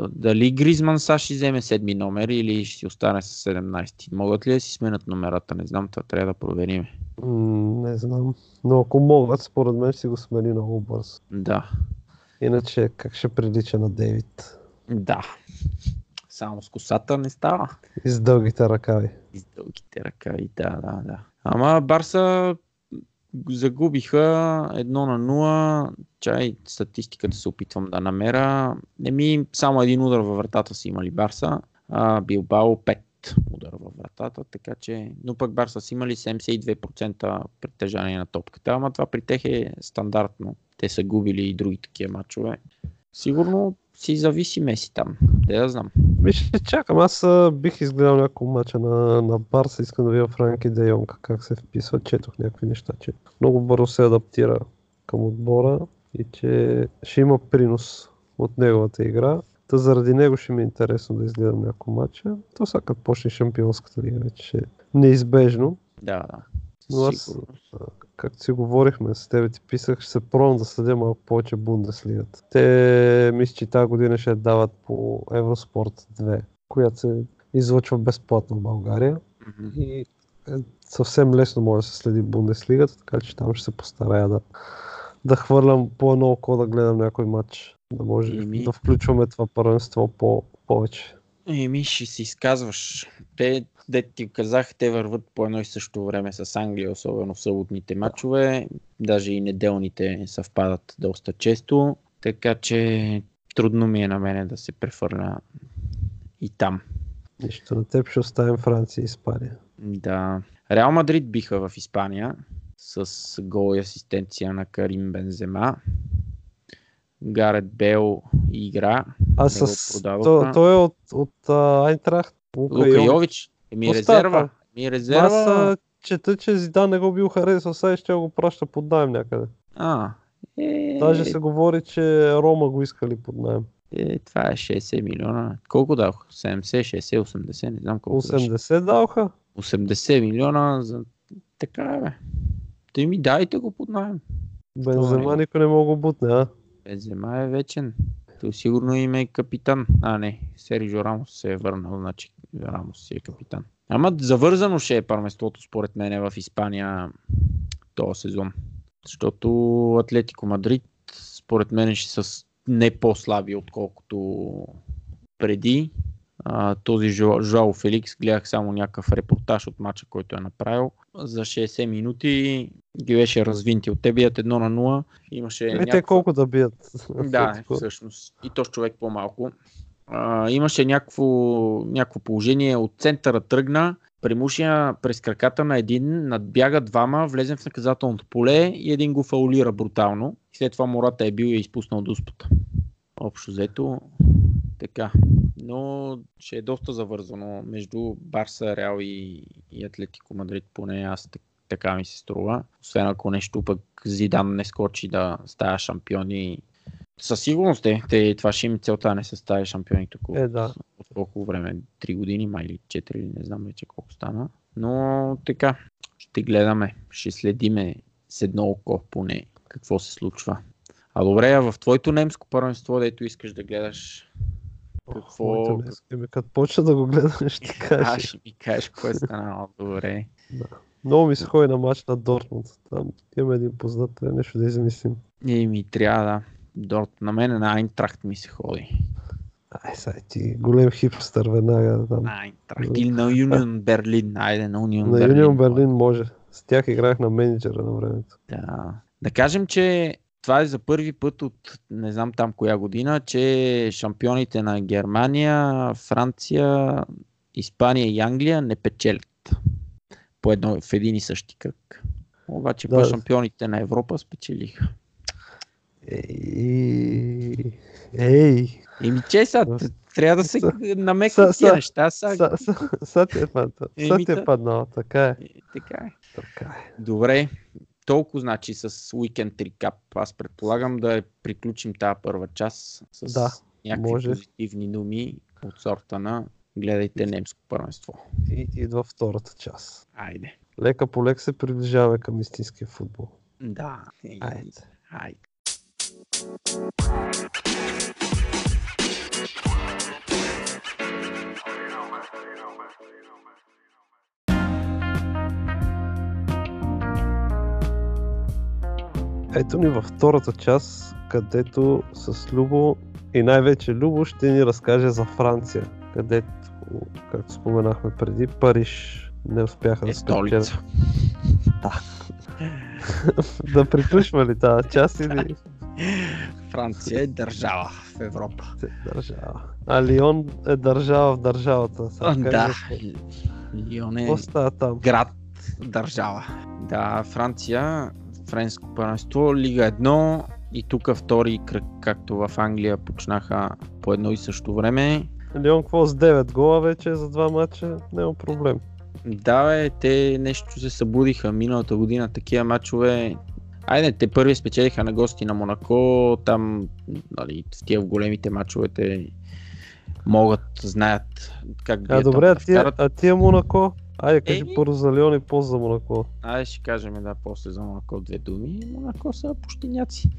Дали Гризман са ще вземе седми номер или ще си остане с 17. Могат ли да си сменят номерата? Не знам, това трябва да проверим. М, не знам. Но ако могат, според мен ще си го смени много бързо. Да, Иначе как ще прилича на Дейвид? да. Само с косата не става. И с дългите ръкави. И с дългите ръкави, да, да, да. Ама Барса загубиха едно на 0. Чай статистиката се опитвам да намеря. Не ми само един удар във вратата си имали Барса, а Билбао 5 удара във вратата, така че, но пък Барса са имали 72% притежание на топката, ама това при тях е стандартно. Те са губили и други такива матчове. Сигурно си зависи Меси там. Де да знам. Ще чакам. Аз а, бих изгледал няколко мача на, на Барса. Искам да видя Франки Де Йонг как се вписва. Четох някакви неща, че много бързо се адаптира към отбора и че ще има принос от неговата игра. Та заради него ще ми е интересно да изгледам няколко мача. То сега като почне шампионската лига вече ще е неизбежно. Да, да. Но аз, както си говорихме с тебе, ти писах, ще се пробвам да следя малко повече Бундеслигата. Те, мисля, че тази година ще дават по Евроспорт 2, която се излъчва безплатно в България. Мгм. И е, съвсем лесно може да се следи Бундеслигата, така че там ще се постарая да, да хвърлям по едно око да гледам някой матч. Да може Еми. да включваме това първенство по повече. Еми, ще си изказваш. Те, де ти казах, те върват по едно и също време с Англия, особено в съботните матчове. Даже и неделните съвпадат доста често. Така че трудно ми е на мене да се префърля и там. Нищо на теб ще оставим Франция и Испания. Да. Реал Мадрид биха в Испания с гол и асистенция на Карим Бензема. Гарет Бел игра. А с... продадоха. То, той е от, от а, Айнтрахт. Лука, Лука Йович. Йович. Остава. резерва. Аз резерва. а, чета, че Зидан не го бил харесал, сега ще го праща под найем някъде. А, е, Даже се говори, че Рома го искали под найем. е, това е 60 милиона. Колко дадох? 70, 60, 80, не знам колко беше. 80 даваха. 80 милиона за... Така е, бе. Те ми дайте го под найем. Бензема не? никой не мога го бутне, а? Бензема е вечен. То сигурно им е капитан. А, не. Серджо Рамос се е върнал, значи Рамос си е капитан. Ама завързано ще е първенството според мен в Испания този сезон. Защото Атлетико Мадрид според мен ще са не по-слаби отколкото преди. А, този Жо- Жоао Феликс гледах само някакъв репортаж от мача, който е направил. За 60 минути ги беше развинти. От те бият 1 на 0. Имаше Е, те колко да бият? да, всъщност. И то човек по-малко. Имаше някакво, някакво положение. От центъра тръгна, премушия през краката на един, надбяга двама, влезе в наказателното поле и един го фаулира брутално. И след това Мората е бил и е изпуснал дуспата. Общо взето, така. Но ще е доста завързано между Барса, Реал и, и Атлетико Мадрид, поне аз так- така ми се струва. Освен ако нещо пък Зидан не скочи да става шампиони. Със сигурност е. Те, това ще им целта не са стави шампиони тук. Е, да. От колко време, 3 години, май или 4, или не знам вече колко стана. Но така, ще гледаме, ще следиме с едно око поне какво се случва. А добре, а в твоето немско първенство, дето искаш да гледаш, какво... Днес, еми, като почна да го гледам, ще кажа. А, ще ми кажеш какво е станало. Добре. Много ми се ходи на матч на Дортмунд. Там имаме един познат, трябва нещо да измислим. И ми трябва да. Дорт, на мен на Айнтрахт ми се ходи. Ай, сега ти голем хипстър веднага там. Айнтрахт или на Юнион Берлин. Айде, на Унион на Берлин. Юнион Берлин може. С тях играх на менеджера на времето. Да. Да кажем, че това е за първи път от не знам там коя година, че шампионите на Германия, Франция, Испания и Англия не печелят по едно, в един и същи кръг. Обаче Да. да. шампионите на Европа спечелиха. Ей, ей, Еми че са, трябва да се са- тия неща. Са, са, са, са ти е паднал. Са Еми, ти е паднал, така е. Е, така е. Така е. Добре, толкова значи с уикенд рекап. Аз предполагам да приключим тази първа част с Да, някакви може. позитивни думи от сорта на гледайте немско първенство. И идва втората част. Айде. Лека по лек се приближаваме към истинския футбол. Да. Айде. Айде. Ето ни във втората част, където с Любо и най-вече Любо ще ни разкаже за Франция, където, както споменахме преди, Париж не успяха Е да спечелят. столица. да приключва ли тази част или Франция е държава в Европа. се държава? А Лион е държава в държавата. Сега да. Лион е там? град, държава. Да, Франция, френско първенство, Лига 1 и тук втори кръг, както в Англия почнаха по едно и също време. Лион какво с 9 гола вече за два матча? Няма проблем. Да, бе, те нещо се събудиха миналата година, такива матчове. Айде, те първи спечелиха на гости на Монако, там нали, тия в големите матчовете могат, знаят как А бият добре, а да тия, а тия Монако? Айде, кажи Еми. първо за Лион и после за Монако. Айде ще кажем да после за Монако две думи. Монако са пущиняци.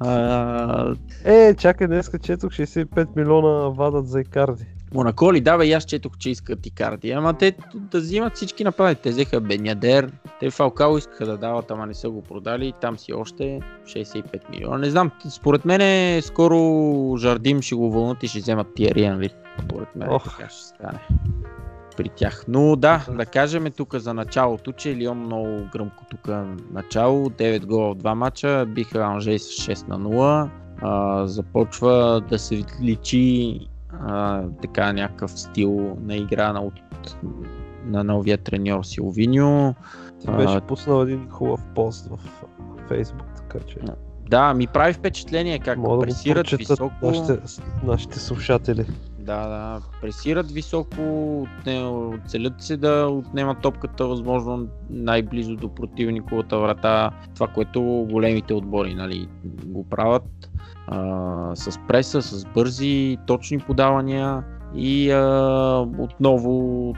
А, Е, чакай, днеска четох 65 милиона вадат за Икарди. Монако ли? Да, бе, и аз четох, че искат Икарди. Ама те да взимат всички напади. Те взеха Бенядер. Те Фалкао искаха да дават, ама не са го продали. Там си още 65 милиона. Не знам, според мен скоро Жардим ще го вълнат и ще вземат Тиери Енри. Според мен Ох. така ще стане при тях. Но да, да кажем тук за началото, че Лион много гръмко тук начало. 9 гола в 2 мача, биха Анжей с 6 на 0. А, започва да се личи а, така някакъв стил на игра на, от, на новия треньор Силвиньо. Ти беше пуснал един хубав пост в Фейсбук, така че Да, ми прави впечатление как мога да пресират прочетат високо. нашите, нашите слушатели. Да, да, пресират високо, отне- целят се да отнемат топката възможно най-близо до противниковата врата. Това, което големите отбори нали, го правят а, с преса, с бързи, точни подавания и а, отново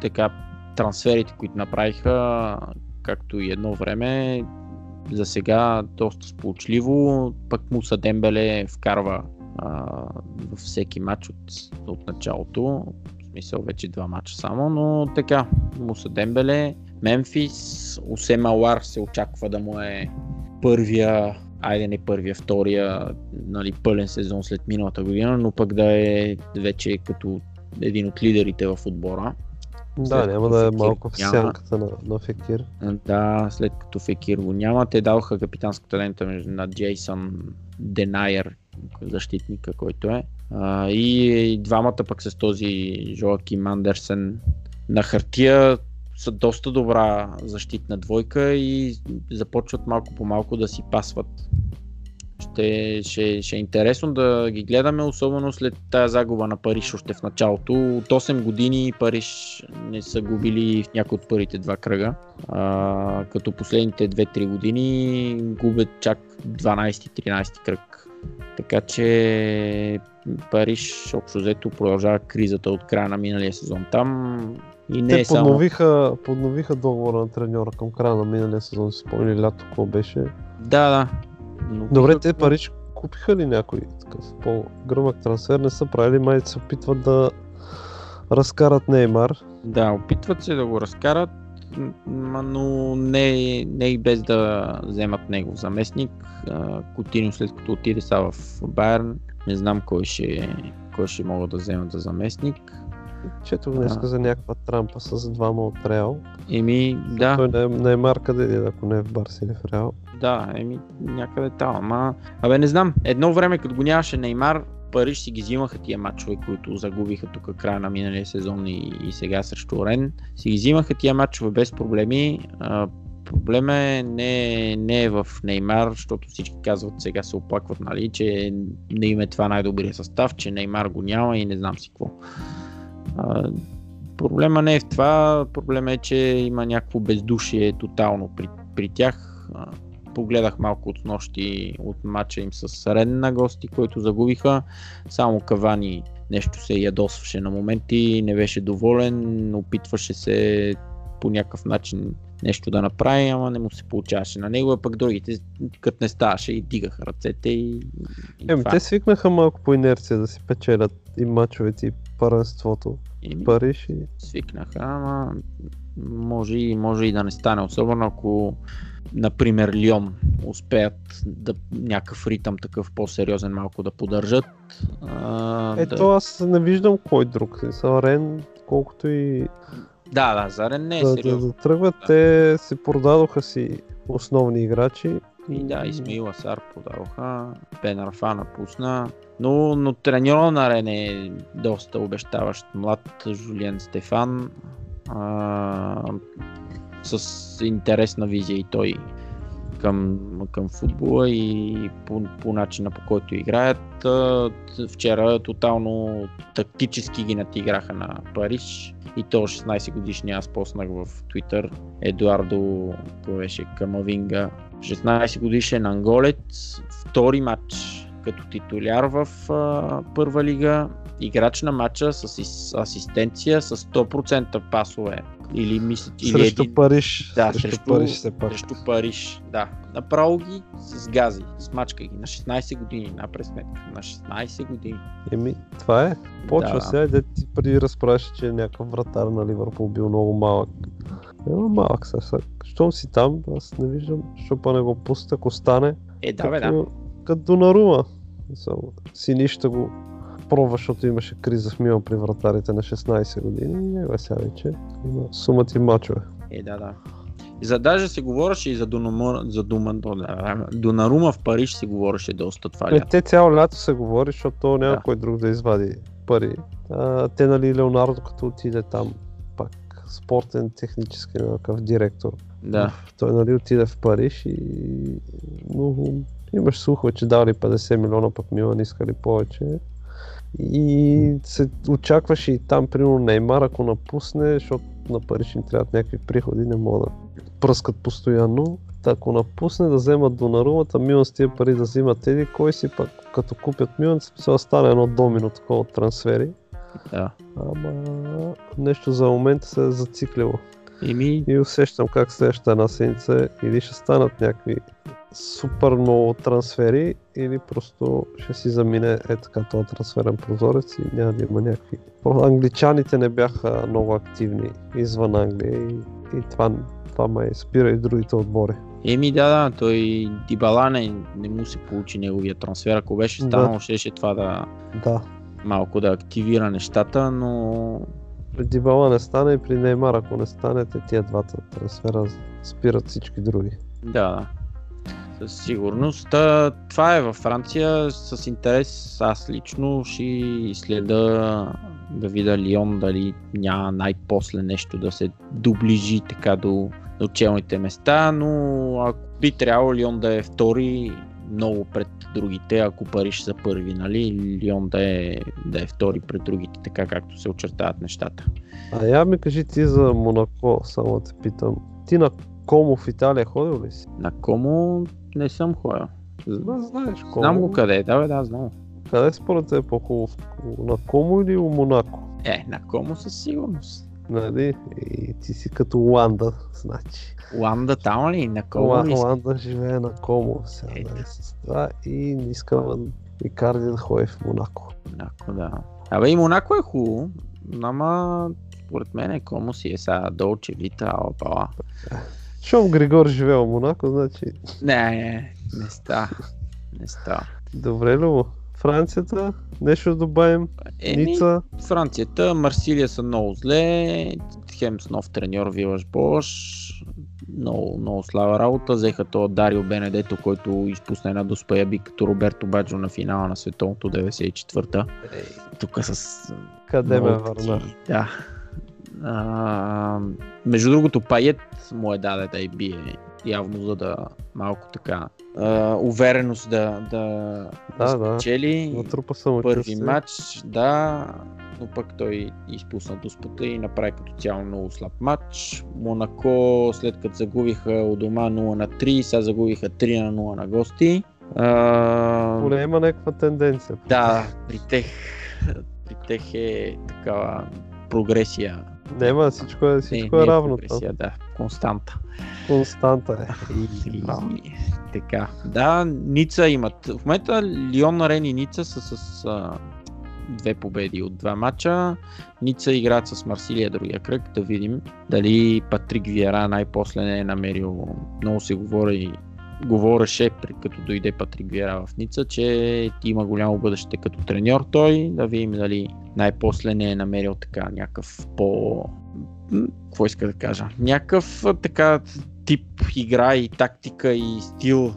така трансферите, които направиха, както и едно време, за сега доста сполучливо, пък Муса Дембеле вкарва а, във всеки матч от, от началото. В смисъл вече два матча само, но така, Муса Дембеле, Мемфис, Осем Алар се очаква да му е първия, айде не първия, втория, нали, пълен сезон след миналата година, но пък да е вече като един от лидерите в отбора. Да, След няма да е малко в сянката на, на Фекир. Да, след като Фекир го няма, те даваха капитанската лента на Джейсън Денайер, защитника, който е. А, и, и двамата пък с този Жоаким Андерсен на хартия са доста добра защитна двойка и започват малко по малко да си пасват. Ще, ще, ще е интересно да ги гледаме, особено след тази загуба на Париж още в началото. От 8 години Париж не са губили в някои от първите два кръга, а, като последните 2-3 години губят чак 12-13 кръг. Така че Париж общо взето продължава кризата от края на миналия сезон. Там и не Те е само... подновиха, подновиха договора на треньора към края на миналия сезон, си спомни лято, какво беше. Да, да. Но Добре, те Париж купиха ли някой такъв по-гръмък трансфер? Не са правили, май се опитват да разкарат Неймар. Да, опитват се да го разкарат, но не, не и без да вземат негов заместник. А, Кутино след като отиде са в Байерн, не знам кой ще, кой ще могат да вземат за заместник. Четох днес А. за някаква трампа с двама от Реал. Еми, да, Той не, Неймар къде е, ако не е в Барс или в Реал. да, еми, някъде там, ама... Абе, не знам, едно време, като го нямаше Неймар, Париж си ги взимаха тия матчове, които загубиха тук края на миналия сезон и, и сега срещу Рен. Си ги взимаха тия матчове без проблеми. А, проблема е не, не е в Неймар, защото всички казват, сега се оплакват, нали, че не им е това най-добрия състав, че Неймар го няма и не знам си какво. А, проблема не е в това, проблема е, че има някакво бездушие тотално при, при тях. Погледах малко от нощи от матча им с Рен на гости, който загубиха. Само Кавани нещо се ядосваше на моменти, не беше доволен, опитваше се по някакъв начин нещо да направи, ама не му се получаваше на него, а пък другите, като не ставаше, и дигаха ръцете и, и Еми, те свикнаха малко по инерция да си печелят и мачовете и първенството. Еми, Париж и... свикнаха, ама може и, може и да не стане, особено ако например Лион успеят да някакъв ритъм такъв по-сериозен малко да поддържат. А, Ето да, аз не виждам кой друг. Са Рен, колкото и да, да, Зарен не е да, да, сериозно. да тръгват, те си продадоха си основни играчи. И да, Исмаил Асар подаваха, Бен Арфа напусна, но, но треньора на Рен е доста обещаващ млад Жулиен Стефан а, с интересна визия и той към, към футбола и по, по начина по който играят. Вчера тотално тактически ги натиграха на Париж. И то 16 годишния аз поснах в Twitter Едуардо, кой беше Камавинга, 16 годишен анголец, втори матч като титуляр в а, първа лига, играч на матча с ис- асистенция с 100% пасове. Или мисля, или Срещу един... Париж. Да, срещу, срещу, Париж все пак. срещу Париж. Да. Направо ги с гази, смачка ги на 16 години, на пресметка. На 16 години. Еми, това е. Почва Да. сега, де ти преди разправяше, че някакъв вратар на Ливърпул бил много малък. Ема малък сега. сега. Щом си там, аз не виждам, защо па не го пусне, ако стане. Е, да, бе, да. като, Донарума. Само, го пробва, защото имаше криза в Милан при вратарите на 16 години. И ева сега вече има сумати мачове. Е, да, да. За даже се говореше и за, Дономор, за Дума, Донарума в Париж се говореше доста това Е, лято. те цяло лято се говори, защото няма Да. кой друг да извади пари. А, те, нали, Леонардо, като отиде там, пак спортен, технически някакъв директор. Да. Той, нали, отиде в Париж и... Но, имаш слухове, че дали 50 милиона, пък Милан искали повече. И се очакваше и там, примерно, Неймар, ако напусне, защото на Париж им трябват някакви приходи, не могат да пръскат постоянно. Та, ако напусне да вземат Донарумата, Милан с тия пари да взимат еди, кой си пък като купят Милан, се стане едно домино такова от трансфери. да. Ама нещо за момента се е зациклило. Еми, И усещам как следващата една седмица или ще станат някакви супер много трансфери, или просто ще си замине е така този трансферен прозорец и няма да има някакви. Англичаните не бяха много активни извън Англия и, и това, това ме спира и другите отбори. еми да, да, той Дибала не, не му се получи неговия трансфер. Ако беше Да. станал, щеше това да Да, малко да активира нещата, но при Дибала не стане и при Неймар, ако не станете, тия двата трансфера спират всички други. Да, да. Със сигурност. Та, това е във Франция. С интерес аз лично ще следа да видя Лион дали няма най-после нещо да се доближи така до, до челните места, но ако би трябвало Лион да е втори много пред другите, ако Париж са първи, нали? Лион да е, да е втори пред другите, така както се очертават нещата. А я ми кажи ти за Монако, само те питам. Ти на Комо в Италия ходил ли си? На Комо не съм ходил. Да, знаеш Комо. Знам го къде е, да, бе, да, знам. Къде според те е по-хубаво? На Комо или у Монако? Е, на Комо със сигурност. Нали? И ти си като Ланда, значи. Ланда там ли? На Комо Ла, ли? Ланда живее на Комо сега, Ей, нали, с това и не искам Икарди да ходи в Монако. Монако, да. Абе и Монако е хубаво, ама според мен е Комо си е сега Долче, Вита, ала пала. Щом Григор живее в Монако, значи Не, не, не става. Не става. добре ли Францията, нещо да добавим, Еми, Ница, Францията, Марсилия са много зле, хем с нов треньор Вилаш Бош, много, много слава работа, взеха то Дарио Бенедето, който изпусна една доспая би като Роберто Баджо на финала на световното 94-та. Тук с къде ме върна? Да. А, между другото, Пает му е даде да и бие явно за да малко така а, увереност да, да, Да, да да. спечели. Натрупа съм Първи матч, да, но пък той изпусна дуспата и направи като цяло много слаб матч. Монако, след като загубиха у дома 0 на 3, сега загубиха 3 на 0 на гости. А, Поне има някаква тенденция. да, при тех, при тех е такава прогресия. Няма, всичко е, всичко Не, е равно. там. прогресия, да, константа. Константа е. И, Браво. така. Да, Ница имат. В момента Лион, Рен и Ница са с а, две победи от два мача. Ница играят с Марсилия другия кръг. Да видим дали Патрик Виера най-после не е намерил. Много се говори говореше, при като дойде Патрик Виера в Ница, че има голямо бъдеще като треньор той. Да видим дали най-после не е намерил така някакъв по... Какво иска да кажа? Някакъв така тип игра и тактика и стил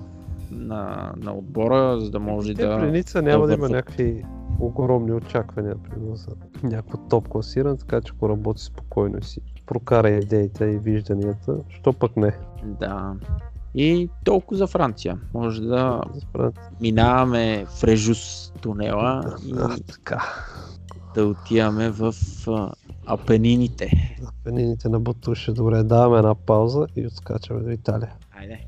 на, на отбора, за да може Те да... при Ница няма да има някакви огромни очаквания, примерно за някакво топ класиране, така че ако работи спокойно и си прокара идеите и вижданията, що пък не. Да. И толкова за Франция. Може да Франция. минаваме в Режус тунела и А, така. да отиваме в Апенините. За пенините на Батуше. Добре, даваме една пауза и отскачаме до Италия. Айде.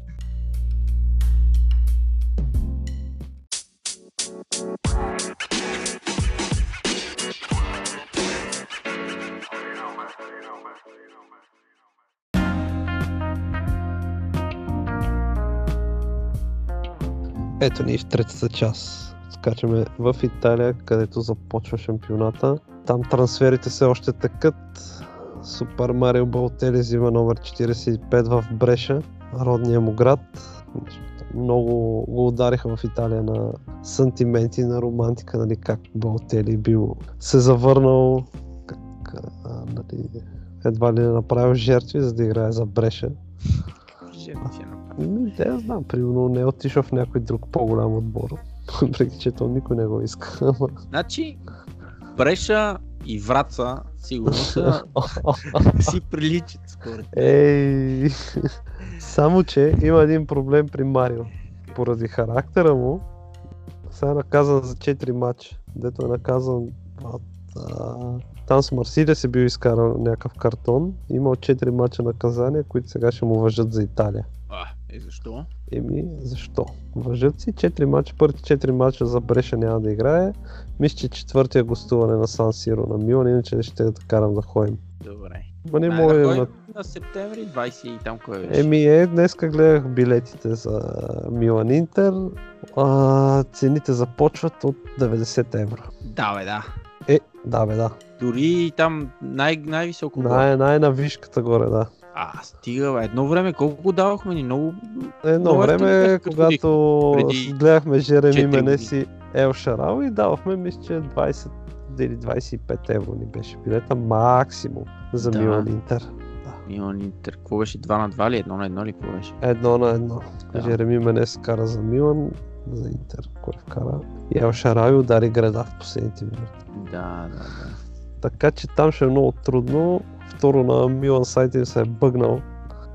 Ето ни в третата част. Скачаме в Италия, където започва шампионата. Там трансферите все още тъкат. Супер Марио Балтели взима номер 45 в Бреша, родния му град. Много го удариха в Италия на сантименти, на романтика, нали, как Балтели бил се завърнал, как нали, едва ли не направил жертви, за да играе за Бреша. Жертви е направил. Ами, знам, примерно не е отишъл в някой друг по-голям отбор. Въпреки, че то никой не го иска. Значи, Бреша и Враца сигурно са, си приличат според мен. Ей, само че има един проблем при Марио. Поради характера му, сега е наказан за 4 матча. Дето е наказан от, а, там с Марсилия си бил изкарал някакъв картон. Имал 4 матча наказания, които сега ще му въжат за Италия. А, е защо? Еми, защо? Въжат си 4 мача, първите 4 мача за Бреша няма да играе. Мисля, че четвъртия гостуване на Сан Сиро на Милан, иначе ще да карам да ходим. Добре. Ма не може да ходим на септември 20 и там кое беше? Еми е, днеска гледах билетите за Милан Интер. А, цените започват от 90 евро. Да, бе, да. Е, да бе, да. Дори там най- най-високо. Най- най- на вишката горе, да. А, стига, бе. Едно време колко го давахме ни? Много... Едно Много време, когато преди гледахме Жереми четири Менес и Ел Шарал и давахме, мисля, че 20 или 25 евро ни беше билета максимум за Да. Милан Интер. Милан Интер. Какво беше? 2 на 2 ли? Едно на едно ли? Какво беше? Едно на едно. Да. Жереми Менес кара за Милан, за Интер, кой вкара. И Ел Шарал удари града в последните минути. Да, да, да. Така че там ще е много трудно. Второ на Милан сайта им се е бъгнал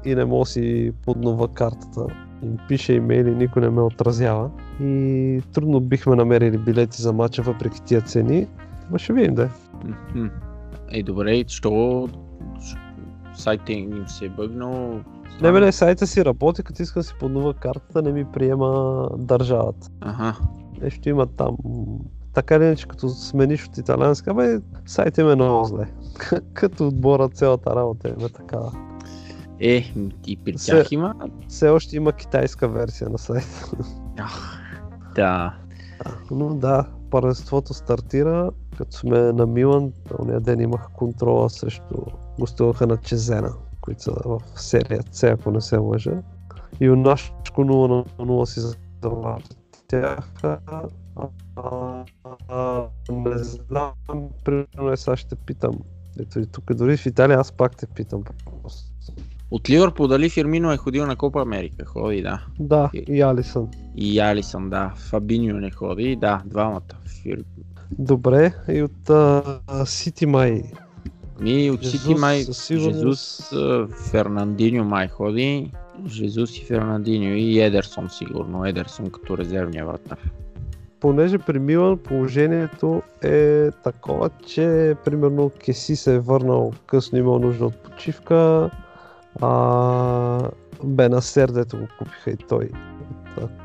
и не мога си поднова картата. Им пише имейли, никой не ме отразява. И трудно бихме намерили билети за матча въпреки тия цени. Ма ще видим да е. Ей, добре, що сайта им се е бъгнал? Не, бе, не, сайта си работи, като искам си поднова картата, не ми приема държавата. Ага. Нещо има там така или иначе, като смениш от италианска, бе, сайт им е много зле. като отбора цялата работа им е такава. Е, и при Се- тях има. Все още има китайска версия на сайта. Да. Но да, първенството стартира, като сме на Милан, ония ден имах контрола срещу гостуваха на Чезена, които са в серия С, ако не се лъжа. И юнашко 0 на 0 си завъртяха. А, а, не знам, примерно е сега ще питам. Ето и тук, дори в Италия аз пак те питам. От Ливърпул дали Фирмино е ходил на Копа Америка? Ходи, да. Да, и Алисън. И Алисън, да. Фабиньо не ходи, да, двамата. Фир... Добре, и от Сити май Ми от Сити май. Жезус, Фернандиньо май ходи. Жезус и Фернандиньо и Едерсон сигурно. Едерсон като резервния вратар. Понеже при Милан положението е такова, че примерно Кеси се е върнал късно, имал нужда от почивка, а Бенасер, дето го купиха и той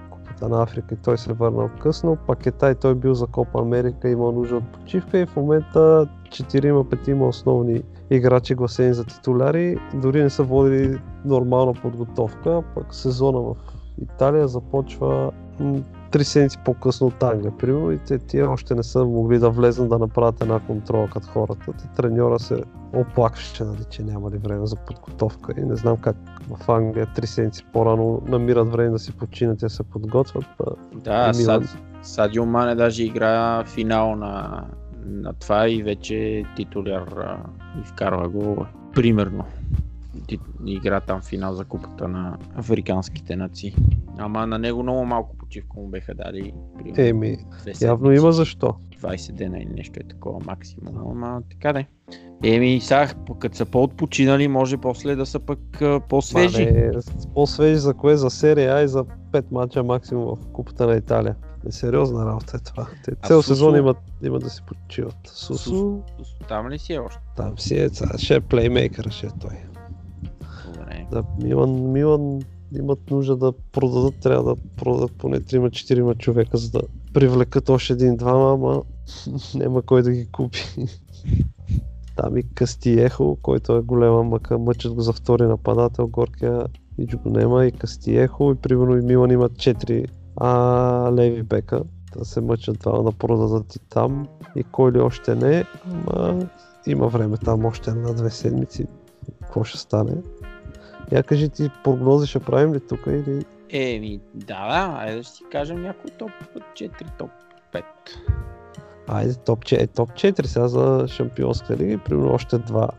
Купата на Африка и той се е върнал късно, Пакета и той бил за Копа Америка, имал нужда от почивка и в момента 4-5 основни играчи гласени за титуляри, дори не са водили нормална подготовка, пък сезона в Италия започва три седмици по-късно от Англия, примерно, и те, тия още не са могли да влезнат да направят една контрола като хората. Те, треньора се оплакваше, нали, че нямали време за подготовка и не знам как в Англия три седмици по-рано намират време да си починат и да се подготвят. Па, Да, Милан. Сад, Садио Мане даже игра финал на, на това и вече е титуляр и вкарва го примерно. Игра там финал за купата на африканските нации. Ама на него много малко почивка му беха дали. еми, явно има защо. 20 дена или нещо е такова максимум. Ама така да е. Еми, сега, като са по-отпочинали, може после да са пък а, по-свежи. Ма не, по-свежи за кое? За серия А и за 5 мача максимум в Купата на Италия. Несериозна работа е това. Те цел Сусо? сезон имат, имат да си почиват. Сусо, Сусо? Там ли си е още? там си е, сега ще е плеймейкър, ще е той. Добре. Да, Милан, Милан имат нужда да продадат, трябва да продадат поне 3-4 човека, за да привлекат още един-двама, ама няма кой да ги купи. Там и Кастиехо, който е голема мъка, мъчат го за втори нападател, горкия и го няма и Кастиехо и примерно и Милан имат 4 а, леви бека, да се мъчат двама да продадат и там и кой ли още не, ама има време там още една-две седмици, какво ще стане. Я кажи ти, прогнози ще правим ли тук или... Еми, да, да, айде да си кажем някой топ 4, топ 5. Айде, топ, 4, е, топ 4 сега за Шампионска лига и примерно още два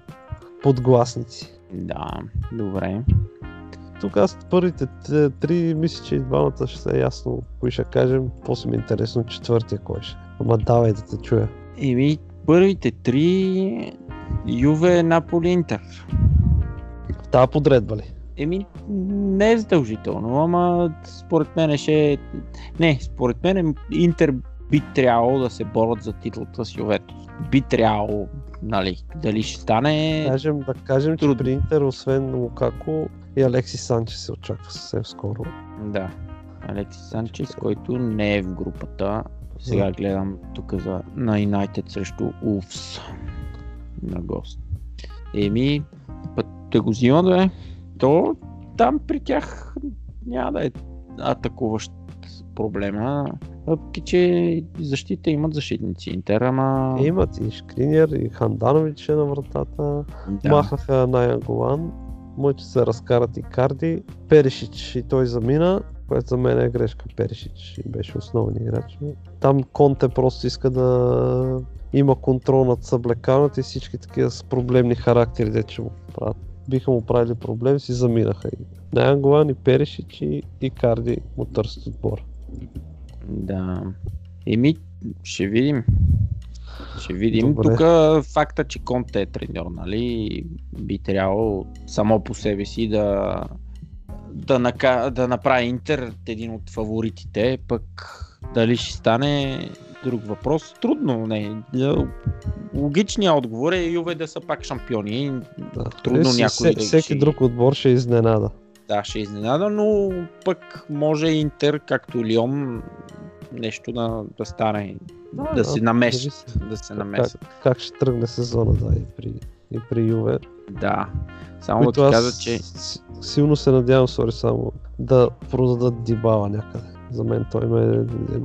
подгласници. Да, добре. Тук аз първите три, мисля, че и двамата ще са ясно кои ще кажем. После ми е интересно четвъртия кой ще. Ама давай да те чуя. Еми, първите три Юве, Наполи, Интер. Тази подредба ли? Еми, не е задължително, ама според мен ще... Не, според мен Интер би трябвало да се борят за титлата с Ювентус. Би трябвало, нали, дали ще стане... Кажем, да кажем, че при Интер, освен Лукако и Алекси Санчес се очаква съвсем скоро. Да. Алекси Санчес, който не е в групата. Сега гледам тук за, на United срещу Улфс на гост. Еми, път да го взима да е. То там при тях няма да е атакуващ проблема. Въпреки, че защита имат защитници Интер, ама... Имат и Шкринер, и Ханданович е на вратата. да. Махнаха Найан Голан, мъче се разкарат и Карди, Перишич и той замина, което за мен е грешка. Перишич беше основният играч. Там Конте просто иска да има контрол над съблекалната и всички такива с проблемни характери, де че му правят. Биха му правили проблем, си заминаха. И Найан Голан и Перишич и, и Карди му търсят отбор. Да. Еми, ще видим. Ще видим. Добре. Тук факта, че Конте е треньор, нали, би трябвало само по себе си да, да, нака... да направи Интер един от фаворитите, пък дали ще стане друг въпрос. Трудно, не. Логичният отговор е Юве да са пак шампиони. Да. Трудно Си- някой се- да всеки ще- друг отбор ще изненада. Да, ще изненада, но пък може Интер, както Лион, нещо да, да стане. да се да, намесят. зависи Да се Как, намесят. как ще тръгне сезона, да, и при, и при Юве. Да. Само да които ти аз кажа, че силно се надявам, сори, само да продадат Дибала някъде. За мен той ме е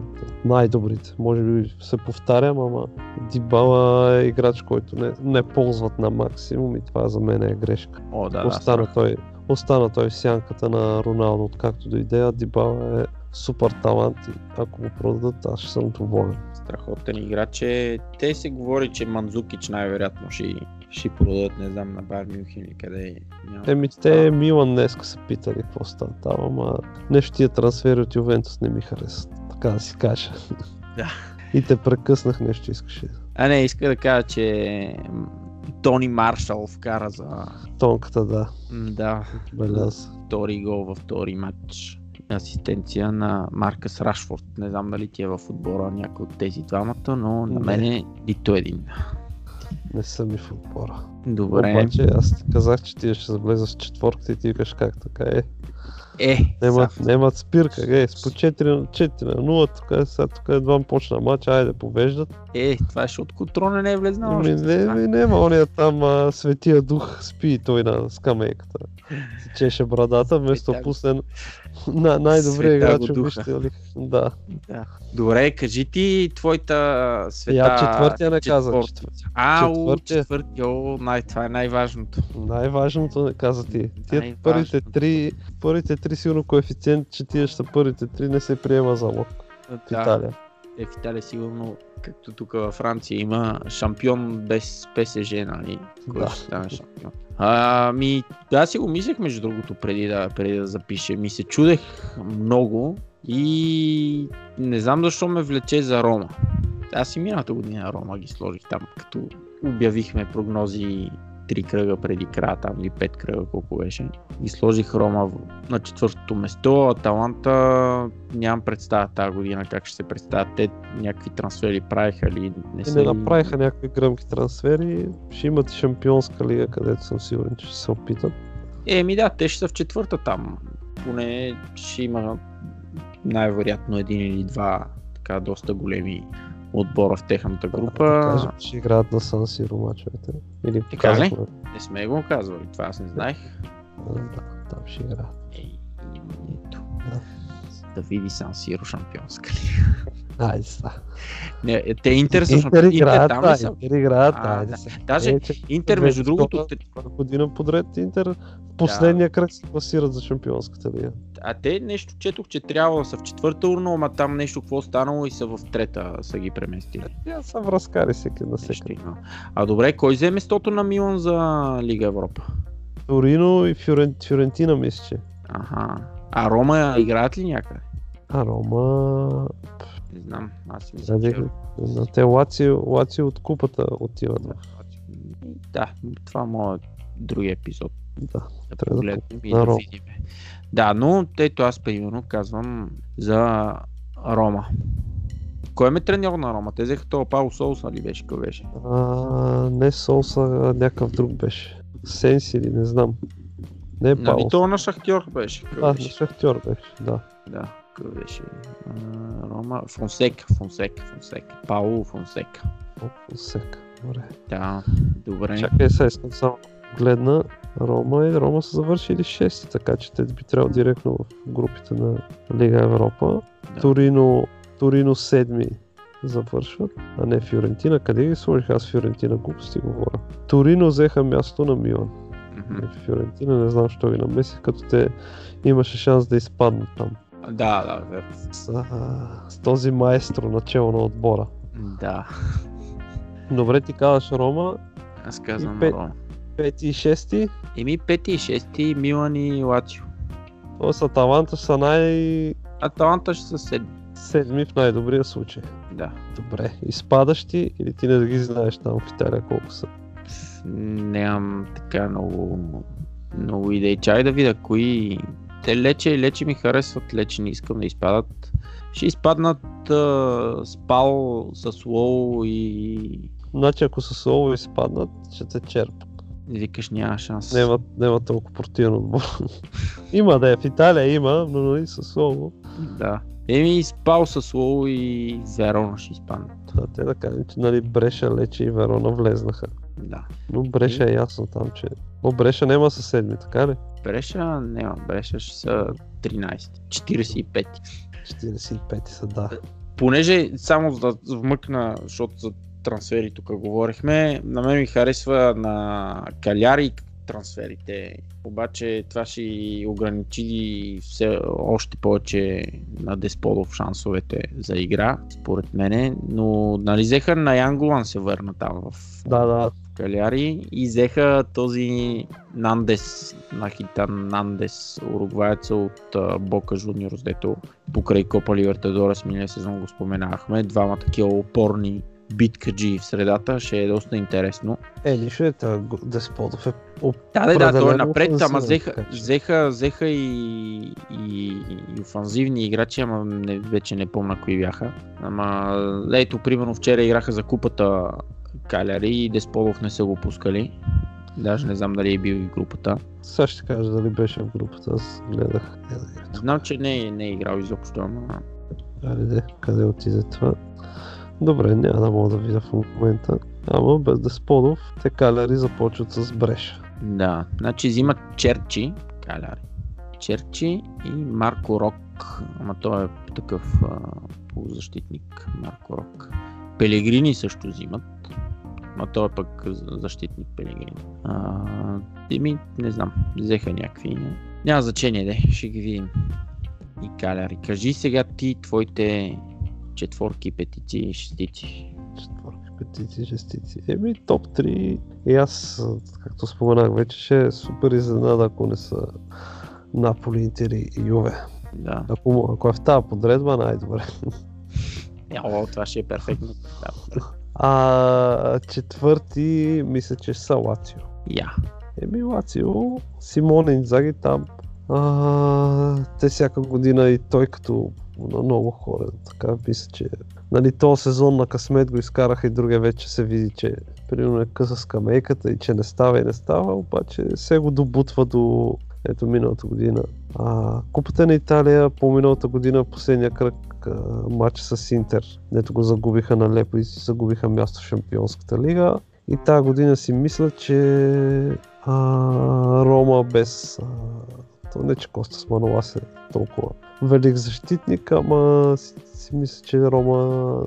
най-добрите. Може би се повтарям, ама Дибала е играч, който не, не ползват на максимум и това за мен е грешка. О, да, да, остана, страх. той, остана той в сянката на Роналдо, откакто дойде, а Дибала е супер талант и ако го продадат, аз ще съм доволен. страхотен играч е. Те се говори, че Манзукич най-вероятно ще, ще продадат, не знам, на Байер Мюнхен или къде. Няма. Еми, те Милан днеска са питали какво става там, ама нещо тия трансфери от Ювентус не ми харесват, така да си кажа. Да. И те прекъснах нещо искаше. А не, иска да кажа, че Тони Маршал вкара за Тонката, да, да, беляза. втори гол във втори матч. Асистенция на Маркъс Рашфорд. Не знам дали ти е в отбора някой от тези двамата, но на мен е нито един. Не съм и в отбора. Добре. Обаче аз ти казах, че ти ще влеза с четворката и ти викаш как така е. Е, Нямат, са- нямат спирка, е, с по 4 на 4 на 0, тук, е- сега тук едва почна матч, айде повеждат. е, това е защото Котроне не е влезнал. Още. не, не, няма, ония там а, светия дух спи той на скамейката. Си чеше брадата, вместо пусне на най-добрия Светя играч духа. висшата лига. Да. Да. Добре, кажи ти твоята света. Я четвъртия не каза. четвърт- Четвъртия. О, най- това е най-важното. Най-важното не каза ти. Най-важното. първите три, първите три сигурно коефициент, че тия ще първите три не се приема залог в Да, Италия. е, в Италия сигурно, както тук във Франция има шампион без ПСЖ, нали? Кой Да. ще стане шампион? Ами, да, си го мислех между другото преди да, преди да запише. Ми се чудех много и не знам защо ме влече за Рома. Аз и миналата година Рома ги сложих там, като обявихме прогнози три кръга преди края, там или пет кръга, колко беше. И сложих Рома на четвъртото место, а Таланта нямам представа тази година как ще се представят. Те някакви трансфери правиха ли не са не направиха някакви гръмки трансфери. Ще имат и шампионска лига, където съм сигурен, че ще се опитат. Еми да, те ще са в четвърта там. Поне ще има най-вероятно един или два така доста големи отбора в техната Да група. кажем, че играят на Сан Сиро мачовете. Или Така ли? Не сме го казвали, това аз не знаех. Да, там ще играят. Ей, ето. Да. Да види Сан Сиро шампионска лига. Айде са. Не, е, те Интер са Интер шампионски. Интер играят, там да, ли са? Интер играят, А, да. Даже Е, Интер, между другото, година подред Интер последния кръг се класират за шампионската лига. а те нещо четох, че трябва да са в четвърта урна, ама там нещо какво станало и са в трета са ги преместили. Тя са връзкари всеки на всеки. А добре, кой взе местото на Милан за Лига Европа? Торино и Фюрен, Фюрентина мисля, че. Аха. А Рома играят ли някъде? А Рома... Не знам, аз си мисля, Заде, че... на те Лацио, Лацио от купата отиват. Да, това е моят други епизод. Да. Да Трябва да погледнем и на да видим. Да, но ето аз примерно казвам за Рома. Кой ме треньор на Рома? Те взеха това Пауло Соуса ли беше? Кой беше? А, не Солса, а някакъв друг беше. Сенси или не знам. Не е Нали Пауло. то на Шахтьор беше? Кой А, на беше? Шахтьор беше, да. Да, кой беше? А, Рома, Фонсека, Фонсека, Фонсека. Пауло Фонсека. О, Сека. Добре. Да, добре. Чакай сега, искам само да гледна. Рома и Рома са завършили 6, така че те би трябвало директно в групите на Лига Европа. Да. Торино, Торино 7 завършват, а не Фиорентина. Къде ги сложих аз Фиорентина? Глупости говоря. Торино взеха място на Милан. Не, Фиорентина не знам, що ги намесих, като те имаше шанс да изпаднат там. Да, да, верно. С, а, с този маестро начало на отбора. Да, Добре ти казваш Рома, аз казвам И пет. Рома. 5 и 6, Еми 5 и 6 Милан и Лацио. т.е. Аталанта са най- Аталанта ще са седми. седми в най-добрия случай. Да. Добре, изпадащи или ти не ги знаеш там в Италия колко са? Нямам така много, много идеи. Чай да видя кои... Те лече и лече ми харесват, лече не искам да изпадат. Ще изпаднат а, Спал с Лоу и... Значи ако са слово изпаднат, ще те Викаш няма шанс. Няма, няма толкова противен отбор. има да е, в Италия има, но нали с слово. Да. Еми Спал с Лоу и Верона ще изпаднат. А те да кажем, че нали, Бреша, Лече и Верона влезнаха. Да. Но Бреша е ясно там, че... О, Бреша няма със седми, така ли? Бреша няма, Бреша ще са 13, 45. 45 са, да. Понеже само да вмъкна, защото за трансфери тук говорихме, на мен ми харесва на Каляри трансферите. Обаче това ще ограничи все още повече на Десподов шансовете за игра, според мене. Но нали взеха на Янголан се върна там в Да, да. Каляри и взеха този Нандес, Нахитан Нандес, уругваеца от Бока Жуниорс, дето покрай Копа Ливертадорес миналия сезон го споменахме. Двама такива опорни биткаджи в средата, ще е доста интересно. Е, нищо е, тър... Десподов е Да, да, да, той е напред, ама взеха, взеха, взеха и, и, и офанзивни играчи, ама не, вече не помня кои бяха. Ама ето, примерно вчера играха за купата Каляри и Десподов не са го пускали. Даже не знам дали е бил и в групата. Сега ще кажа дали беше в групата, аз гледах. Гледах. Знам, че не, е- не е играл изобщо, ама Айде, къде отиде това? Добре, няма да мога да видя в момента. Ама без Десподов, те каляри започват с Бреша. да. Значи взимат Черчи, Каляри. Черчи и Марко Рок. Ама той е такъв а, полузащитник, Марко Рок. Пелегрини също взимат. Ма той е пък за- защитник Пелегрини. А, не знам, взеха някакви. Няма значение, де, ще ги видим. И Каляри. Кажи сега ти твоите четворки, петици и шестици. Четвърки, петици, шестици. Еми, топ 3. И аз, както споменах вече, ще е супер изненада, ако не са Наполи, Интер и Юве. Да. Ако, ако е в тази подредба, най-добре. Е, О, това ще е перфектно. Да. А четвърти, мисля, че са Лацио. Я. Еми, Лацио, Симон Инзаги там. А, те всяка година и той като на много хора. Така мисля, че нали, този сезон на късмет го изкараха и другия вече се види, че примерно е къса скамейката и че не става и не става, обаче се го добутва до ето миналата година. А, Купата на Италия по миналата година последния кръг а, матч с Интер, дето го загубиха на лепо и си загубиха място в Шампионската лига. И тази година си мисля, че а, Рома без... А, то не, че Костас Манолас е толкова велик защитник, ама си, си мисля, че Рома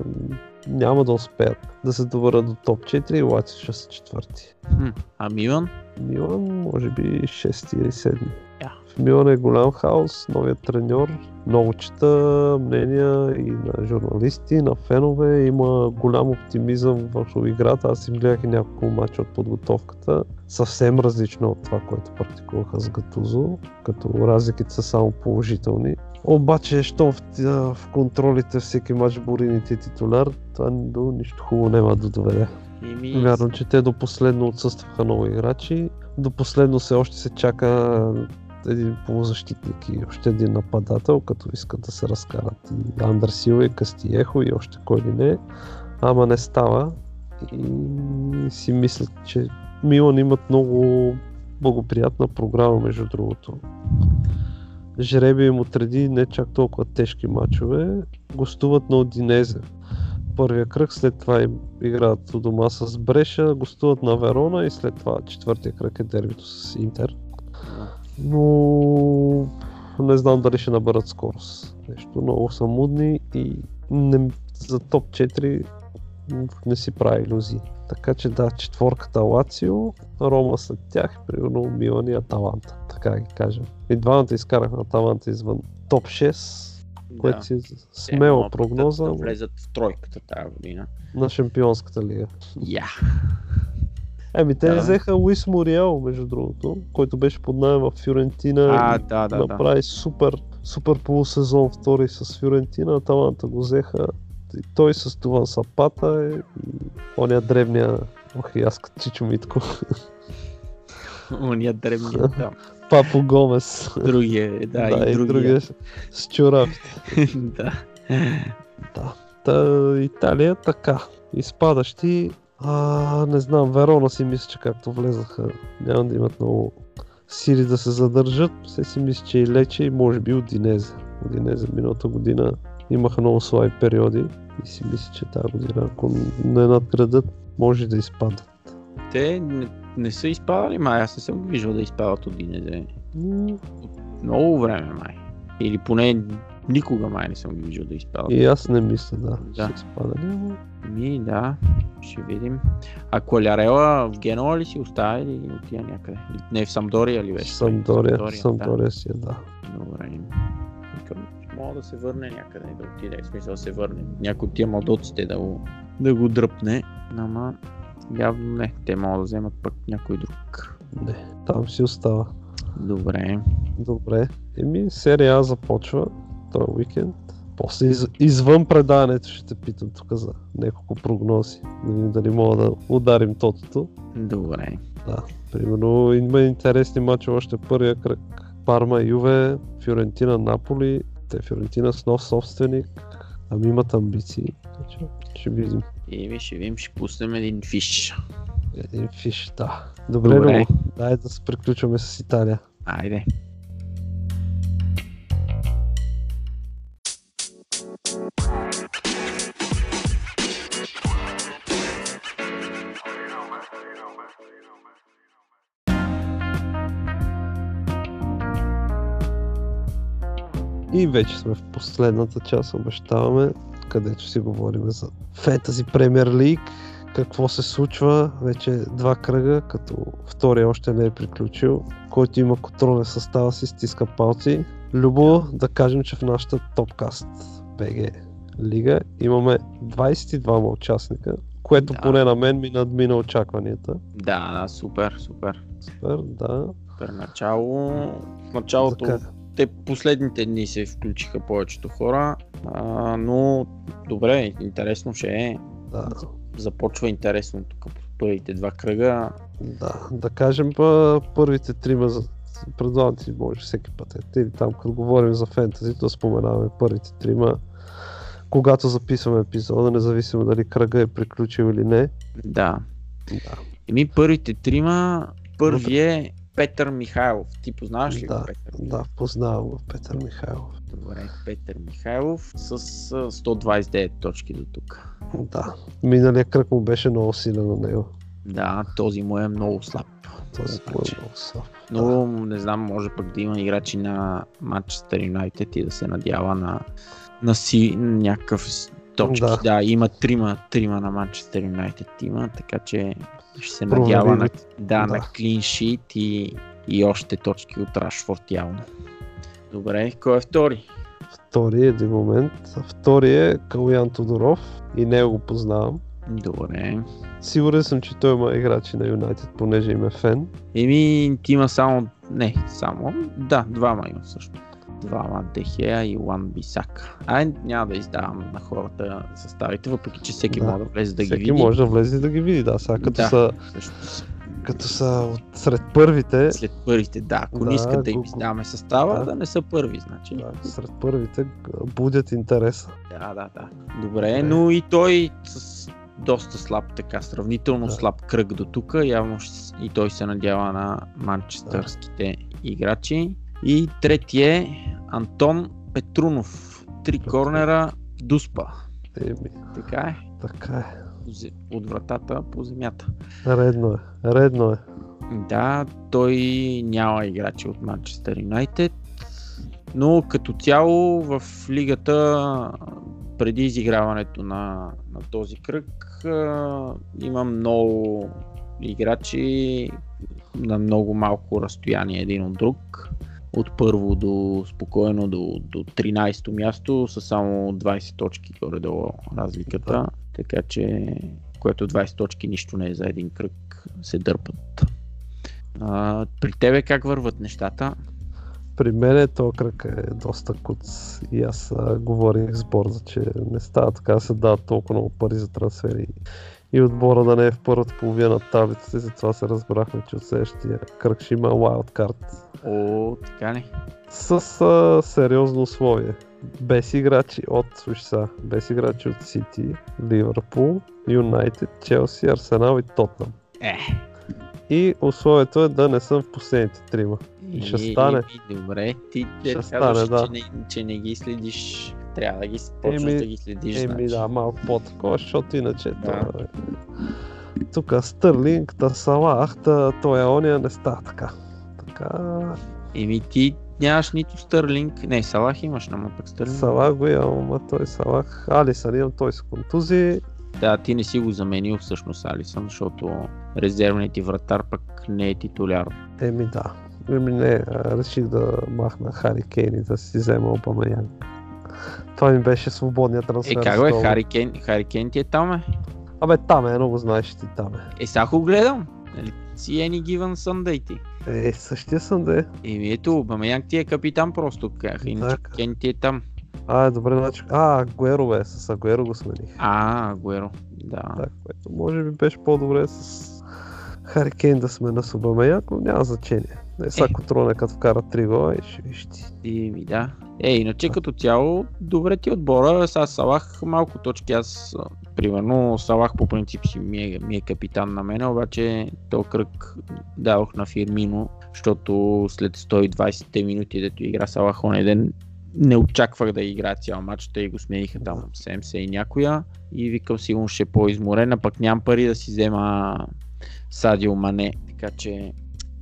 няма да успеят да се добърят до топ 4 и Лацио ще са четвърти. А Милан? Милан, може би 6 или 7. В Милан е голям хаос, новият треньор, много чета мнения и на журналисти, на фенове, има голям оптимизъм върху играта. Аз им гледах и няколко мача от подготовката, съвсем различно от това, което практикуваха с Гатузо, като разликите са само положителни. Обаче, що в, в контролите всеки матч Борините е титуляр, това до нищо хубаво няма да доведе. Вярно, че те до последно отсъстваха много играчи. До последно се още се чака един полузащитник и още един нападател, като искат да се разкарат и Андър Сила и Кастиехо и още кой ли не. Ама не става и си мислят, че Милан имат много благоприятна програма, между другото. Жреби им отреди не чак толкова тежки матчове. Гостуват на Одинезе първия кръг, след това им играят у дома с Бреша, гостуват на Верона и след това четвъртия кръг е дербито с Интер. Но не знам дали ще наберат скорост. Нещо много са мудни и не, за топ 4 не си прави иллюзии. Така че да, четворката Лацио, Рома след тях, примерно Милан и Аталанта. Така да ги кажем. И двамата изкарахме Аталанта извън топ 6, което си е смела могат прогноза Да, да влезат в тройката тази година. на Шампионската лига. Я. Еми, те Да. да. взеха Луис Мориел, между другото, който беше под найем в Фюрентина А, и да, да, да. направи супер, супер полусезон втори с Фюрентина, Таланта го взеха и той с това Сапата и оня древния Ох, и аз като Чичо Митко. Уния древния там. Папо Гомес. Другия, е, да, и, другия. другия с чорапите. да. Да. Та, Италия така. Изпадащи. А, не знам, Верона си мисля, че както влезаха, няма да имат много сили да се задържат. Все си мисля, че и Лече и може би Одинезе. Одинезе миналата година имаха много слаби периоди и си мисля, че тази година, ако не надградат, може да изпадат. Те не, не са изпадали, май аз не съм ги виждал да изпадат от Динезе. М, Много време май. Или поне никога май не съм ги виждал да изпадат. И аз не мисля, да, Да. ще изпадали, Ми, да, ще видим. А Колярела в Генуа ли си остава или отива някъде? Не, в Самдория ли беше? Самдория, да. Самдория си е, да. Добре. Викам, мога да се върне някъде, да отиде, в смисъл да се върне. Някой от тия младоците да го, да го дръпне, ама явно не. Те могат да вземат пък някой друг. Не, там си остава. Добре. Добре. Еми, серия започва този уикенд. После из, извън предаването ще те питам тук за няколко прогнози. Да видим дали мога да ударим тотото. Добре. Да. Примерно има интересни матчи още първия кръг. Парма, Юве, Фиорентина, Наполи. Те Фиорентина с нов собственик. Ами имат амбиции. Че Ще видим. И ви ще видим, ще пуснем един фиш. Един фиш, да. Добре, Добре. Добре. дай да се приключваме с Италия. Айде. И вече сме в последната част, обещаваме, където си говорим за Fantasy Premier League, какво се случва, вече два кръга, като втория още не е приключил, който има контролен състава си, стиска палци. Любо, да кажем, че в нашата топкаст BG лига имаме 22 участника, което Да. поне на мен ми надмина очакванията. Да, да, супер, супер. Супер, да. Супер начало. В началото За те последните дни се включиха повечето хора, а, но добре, интересно ще е. Да, Започва интересно тук по първите два кръга. да, да кажем па, първите трима предлагам ти може всеки път. Е, или там, като говорим за фентази, да споменаваме първите трима, когато записваме епизода, независимо дали кръга е приключил или не. Да. Да, Еми първите трима, първи е Петър Михайлов. Ти познаваш ли да, го Петър? да, познавам го, Петър Михайлов. Добре, Петър Михайлов с а, 129 точки до тук. Да, миналия кръг му беше много силен на него. Да, този му е много слаб. Този му Обаче. е много слаб. Но не знам, може пък да има играчи на Манчестър Юнайтед и да се надява на, на си някакъв точки. Да. Да. има трима, трима на Манчестър Юнайтед има, така че ще се надява на, да, Да. на клин шит и, и още точки от Рашфорд явно. Добре, кой е втори? Втори един момент. Втори е Калуян Тодоров и него го познавам. Добре. Сигурен съм, че той има играчи на Юнайтед, понеже им е фен. Еми, ти има само... Не, само... Да, двама има също. Двама Дехея и Лан Бисак. Ай, няма да издавам на хората съставите, въпреки че всеки Да. може да влезе да ги Всеки види. може да влезе да ги види, да. Сега като, Да. са, Също. като са от сред първите, След първите, да. Ако Да, не искат да им издаваме състава, да. да. не са първи, значи. да, сред първите будят интереса. Да, да, да. Добре, Добре. но и той с доста слаб, така, сравнително Да. слаб кръг до тук. Явно и той се надява на манчестърските играчи. И трети е Антон Петрунов. Три корнера, дуспа. Еми, Така е. така е. От вратата по земята. Редно е. Редно е. Да, той няма играчи от Манчестър Юнайтед, но като цяло в лигата преди изиграването на, на този кръг има много играчи на много малко разстояние един от друг. От първо до спокойно до, до 13-то място са само 20 точки горе-долу разликата. Да. Така че, което 20 точки нищо не е за един кръг, се дърпат. А, при тебе как върват нещата? При мен този кръг е доста куц и аз а, говорих с борда, че не става така да се дават толкова много пари за трансфери и отбора да не е в първата половина на таблицата и затова се разбрахме, че от следващия кръг ще има wildcard О, така ли? с а, сериозно условие. Без играчи от, сега, без играчи от Сити, Ливърпул, Юнайтед, Челси, Арсенал и Тотнам. Е. И условието е да не съм в последните трима. И ще стане. И, добре, ти Ще стане, казваш, да. че, не, че не ги следиш трябва да ги почнеш Еми- да ги следиш. Еми значи. да, малко по-такова, защото иначе Да. това е... Тук Стърлинг, та Салах, та той е ония не става така. Така, Еми ти нямаш нито Стърлинг. Не, Салах имаш, ама пък Стърлинг. Салах го имам, ама той Салах. Алисън имам, той с контузии. Да, ти не си го заменил всъщност Алисън, защото резервният ти вратар пък не е титуляр. Еми да. Еми не, реших да махна Хари Кейн и да си взема Обамеянг. Това ми беше свободният трансфер. Е, как това. Хари Кейн, Хари Кейн ти е там, е? Абе, там е, много знаеш ти там е. Е, сега го гледам. Нали, си any given Sunday ти. Е, същия съм да е. Еми ето, Бамеянг ти е капитан просто, как. Иначе. Кен ти е там. А, добре, значи. А, Агуеро бе, с Агуеро го смених. А, Гуеро. Да. Да, което може би беше по-добре с Хари Кейн да сме на Субамеяк, но няма значение. Не, сега Е. Котроне като вкара три гола и ще виж ти. Еми да. Е, иначе като цяло, добре ти отбора. Сега Салах малко точки. Аз, примерно, Салах по принцип си ми е, ми е капитан на мен, обаче този кръг дадох на Фирмино, защото след 120 минути, дето игра Салах оня ден, не очаквах да игра цял матч, те го смениха там 70 и някоя и викам сигурно ще е по-изморен, а пък нямам пари да си взема Садио Мане, така че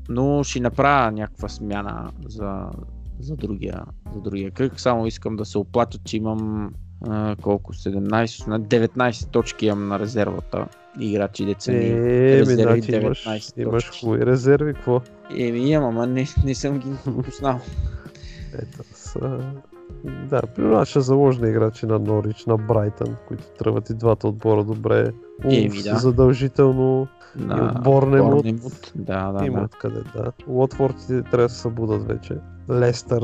но ще направя някаква смяна за, за, другия, за другия кръг. Само искам да се оплача, че имам а, колко 17, 19 точки имам на резервата. Играчи деца ми. Е, резерви значи имаш, 19 имаш точки. хубави резерви, какво? Еми имам, ама не, не съм ги пуснал. Ето, са... Да, при нас ще заложни играчи на Норич, на Брайтън, които тръгват и двата отбора добре. Еми, Улфс да. задължително. На И от Борнемут. Борнемут. Да, да, Има да. откъде, да. Уотфорд и трябва да се събудат вече. Лестър,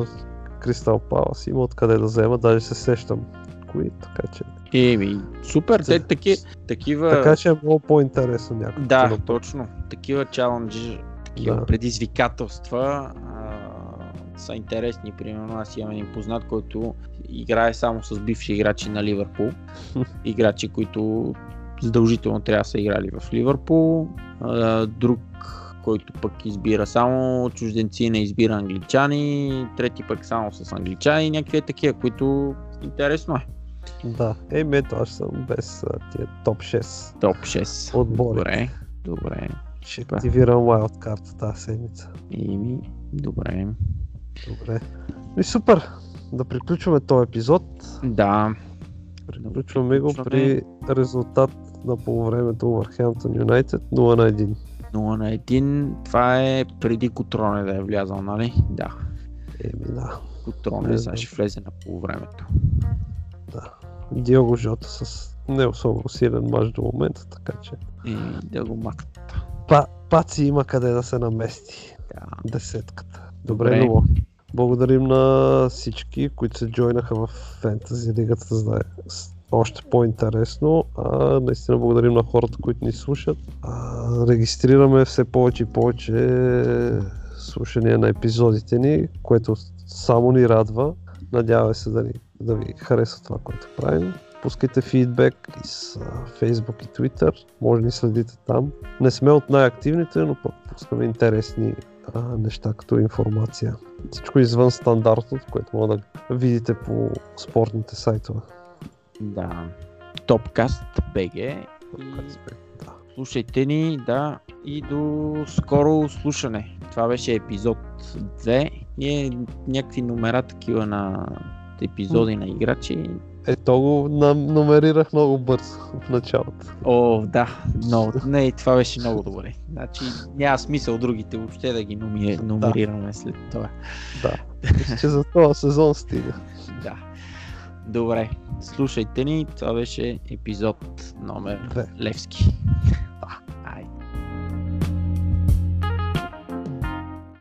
Кристал Палас, има откъде да взема, даже се сещам кои, така че. Еми, супер, те таки, такива... Така че е много по-интересно някакво. Да, точно. Такива чаленджи, такива Да. предизвикателства а, са интересни. Примерно аз имам един познат, който играе само с бивши играчи на Ливърпул. играчи, които задължително трябва да са играли в Ливърпул. Друг, който пък избира само чужденци, не избира англичани. Трети пък само с англичани. Някакви такива, които интересно е. Да, е, ето аз съм без тия топ 6 Топ 6. отбори. Добре, добре. Ще активирам Wildcard тази седмица. Ими, добре. Добре. И супер! Да приключваме този епизод. Да, Приключваме го при резултат на полувремето Wolverhampton United 0 на 1. 0 на 1. Това е преди Котроне да е влязал, нали? Да. Еми да, Котроне Не сега ще влезе на полувремето. да. Диого Жота с не особено силен мач до момента, така че И да го махнат. па, Паци има къде да се намести. Да. Десетката. Добре, Добре. много. Благодарим на всички, които се джойнаха в фентази лигата, за да е още по-интересно. А, наистина благодарим на хората, които ни слушат. А, регистрираме все повече и повече слушания на епизодите ни, което само ни радва. Надяваме се да, ни, да ви хареса това, което правим. Пускайте фидбек и с а, Facebook и Twitter. Може да ни следите там. Не сме от най-активните, но пък пускаме интересни а, неща като информация. Всичко извън стандартното, което може да видите по спортните сайтове. Да. Топкаст БГ. И Да. слушайте ни, да. И до скоро слушане. Това беше епизод 2. Ние някакви номера такива на епизоди на играчи. Ето го номерирах много бързо в началото. О, да, много. Не, това беше много добре. Значи няма смисъл другите въобще да ги номи... номерираме след това. Да. Мисля, че за този сезон стига. Да. Добре, слушайте ни, това беше епизод номер Две. Левски.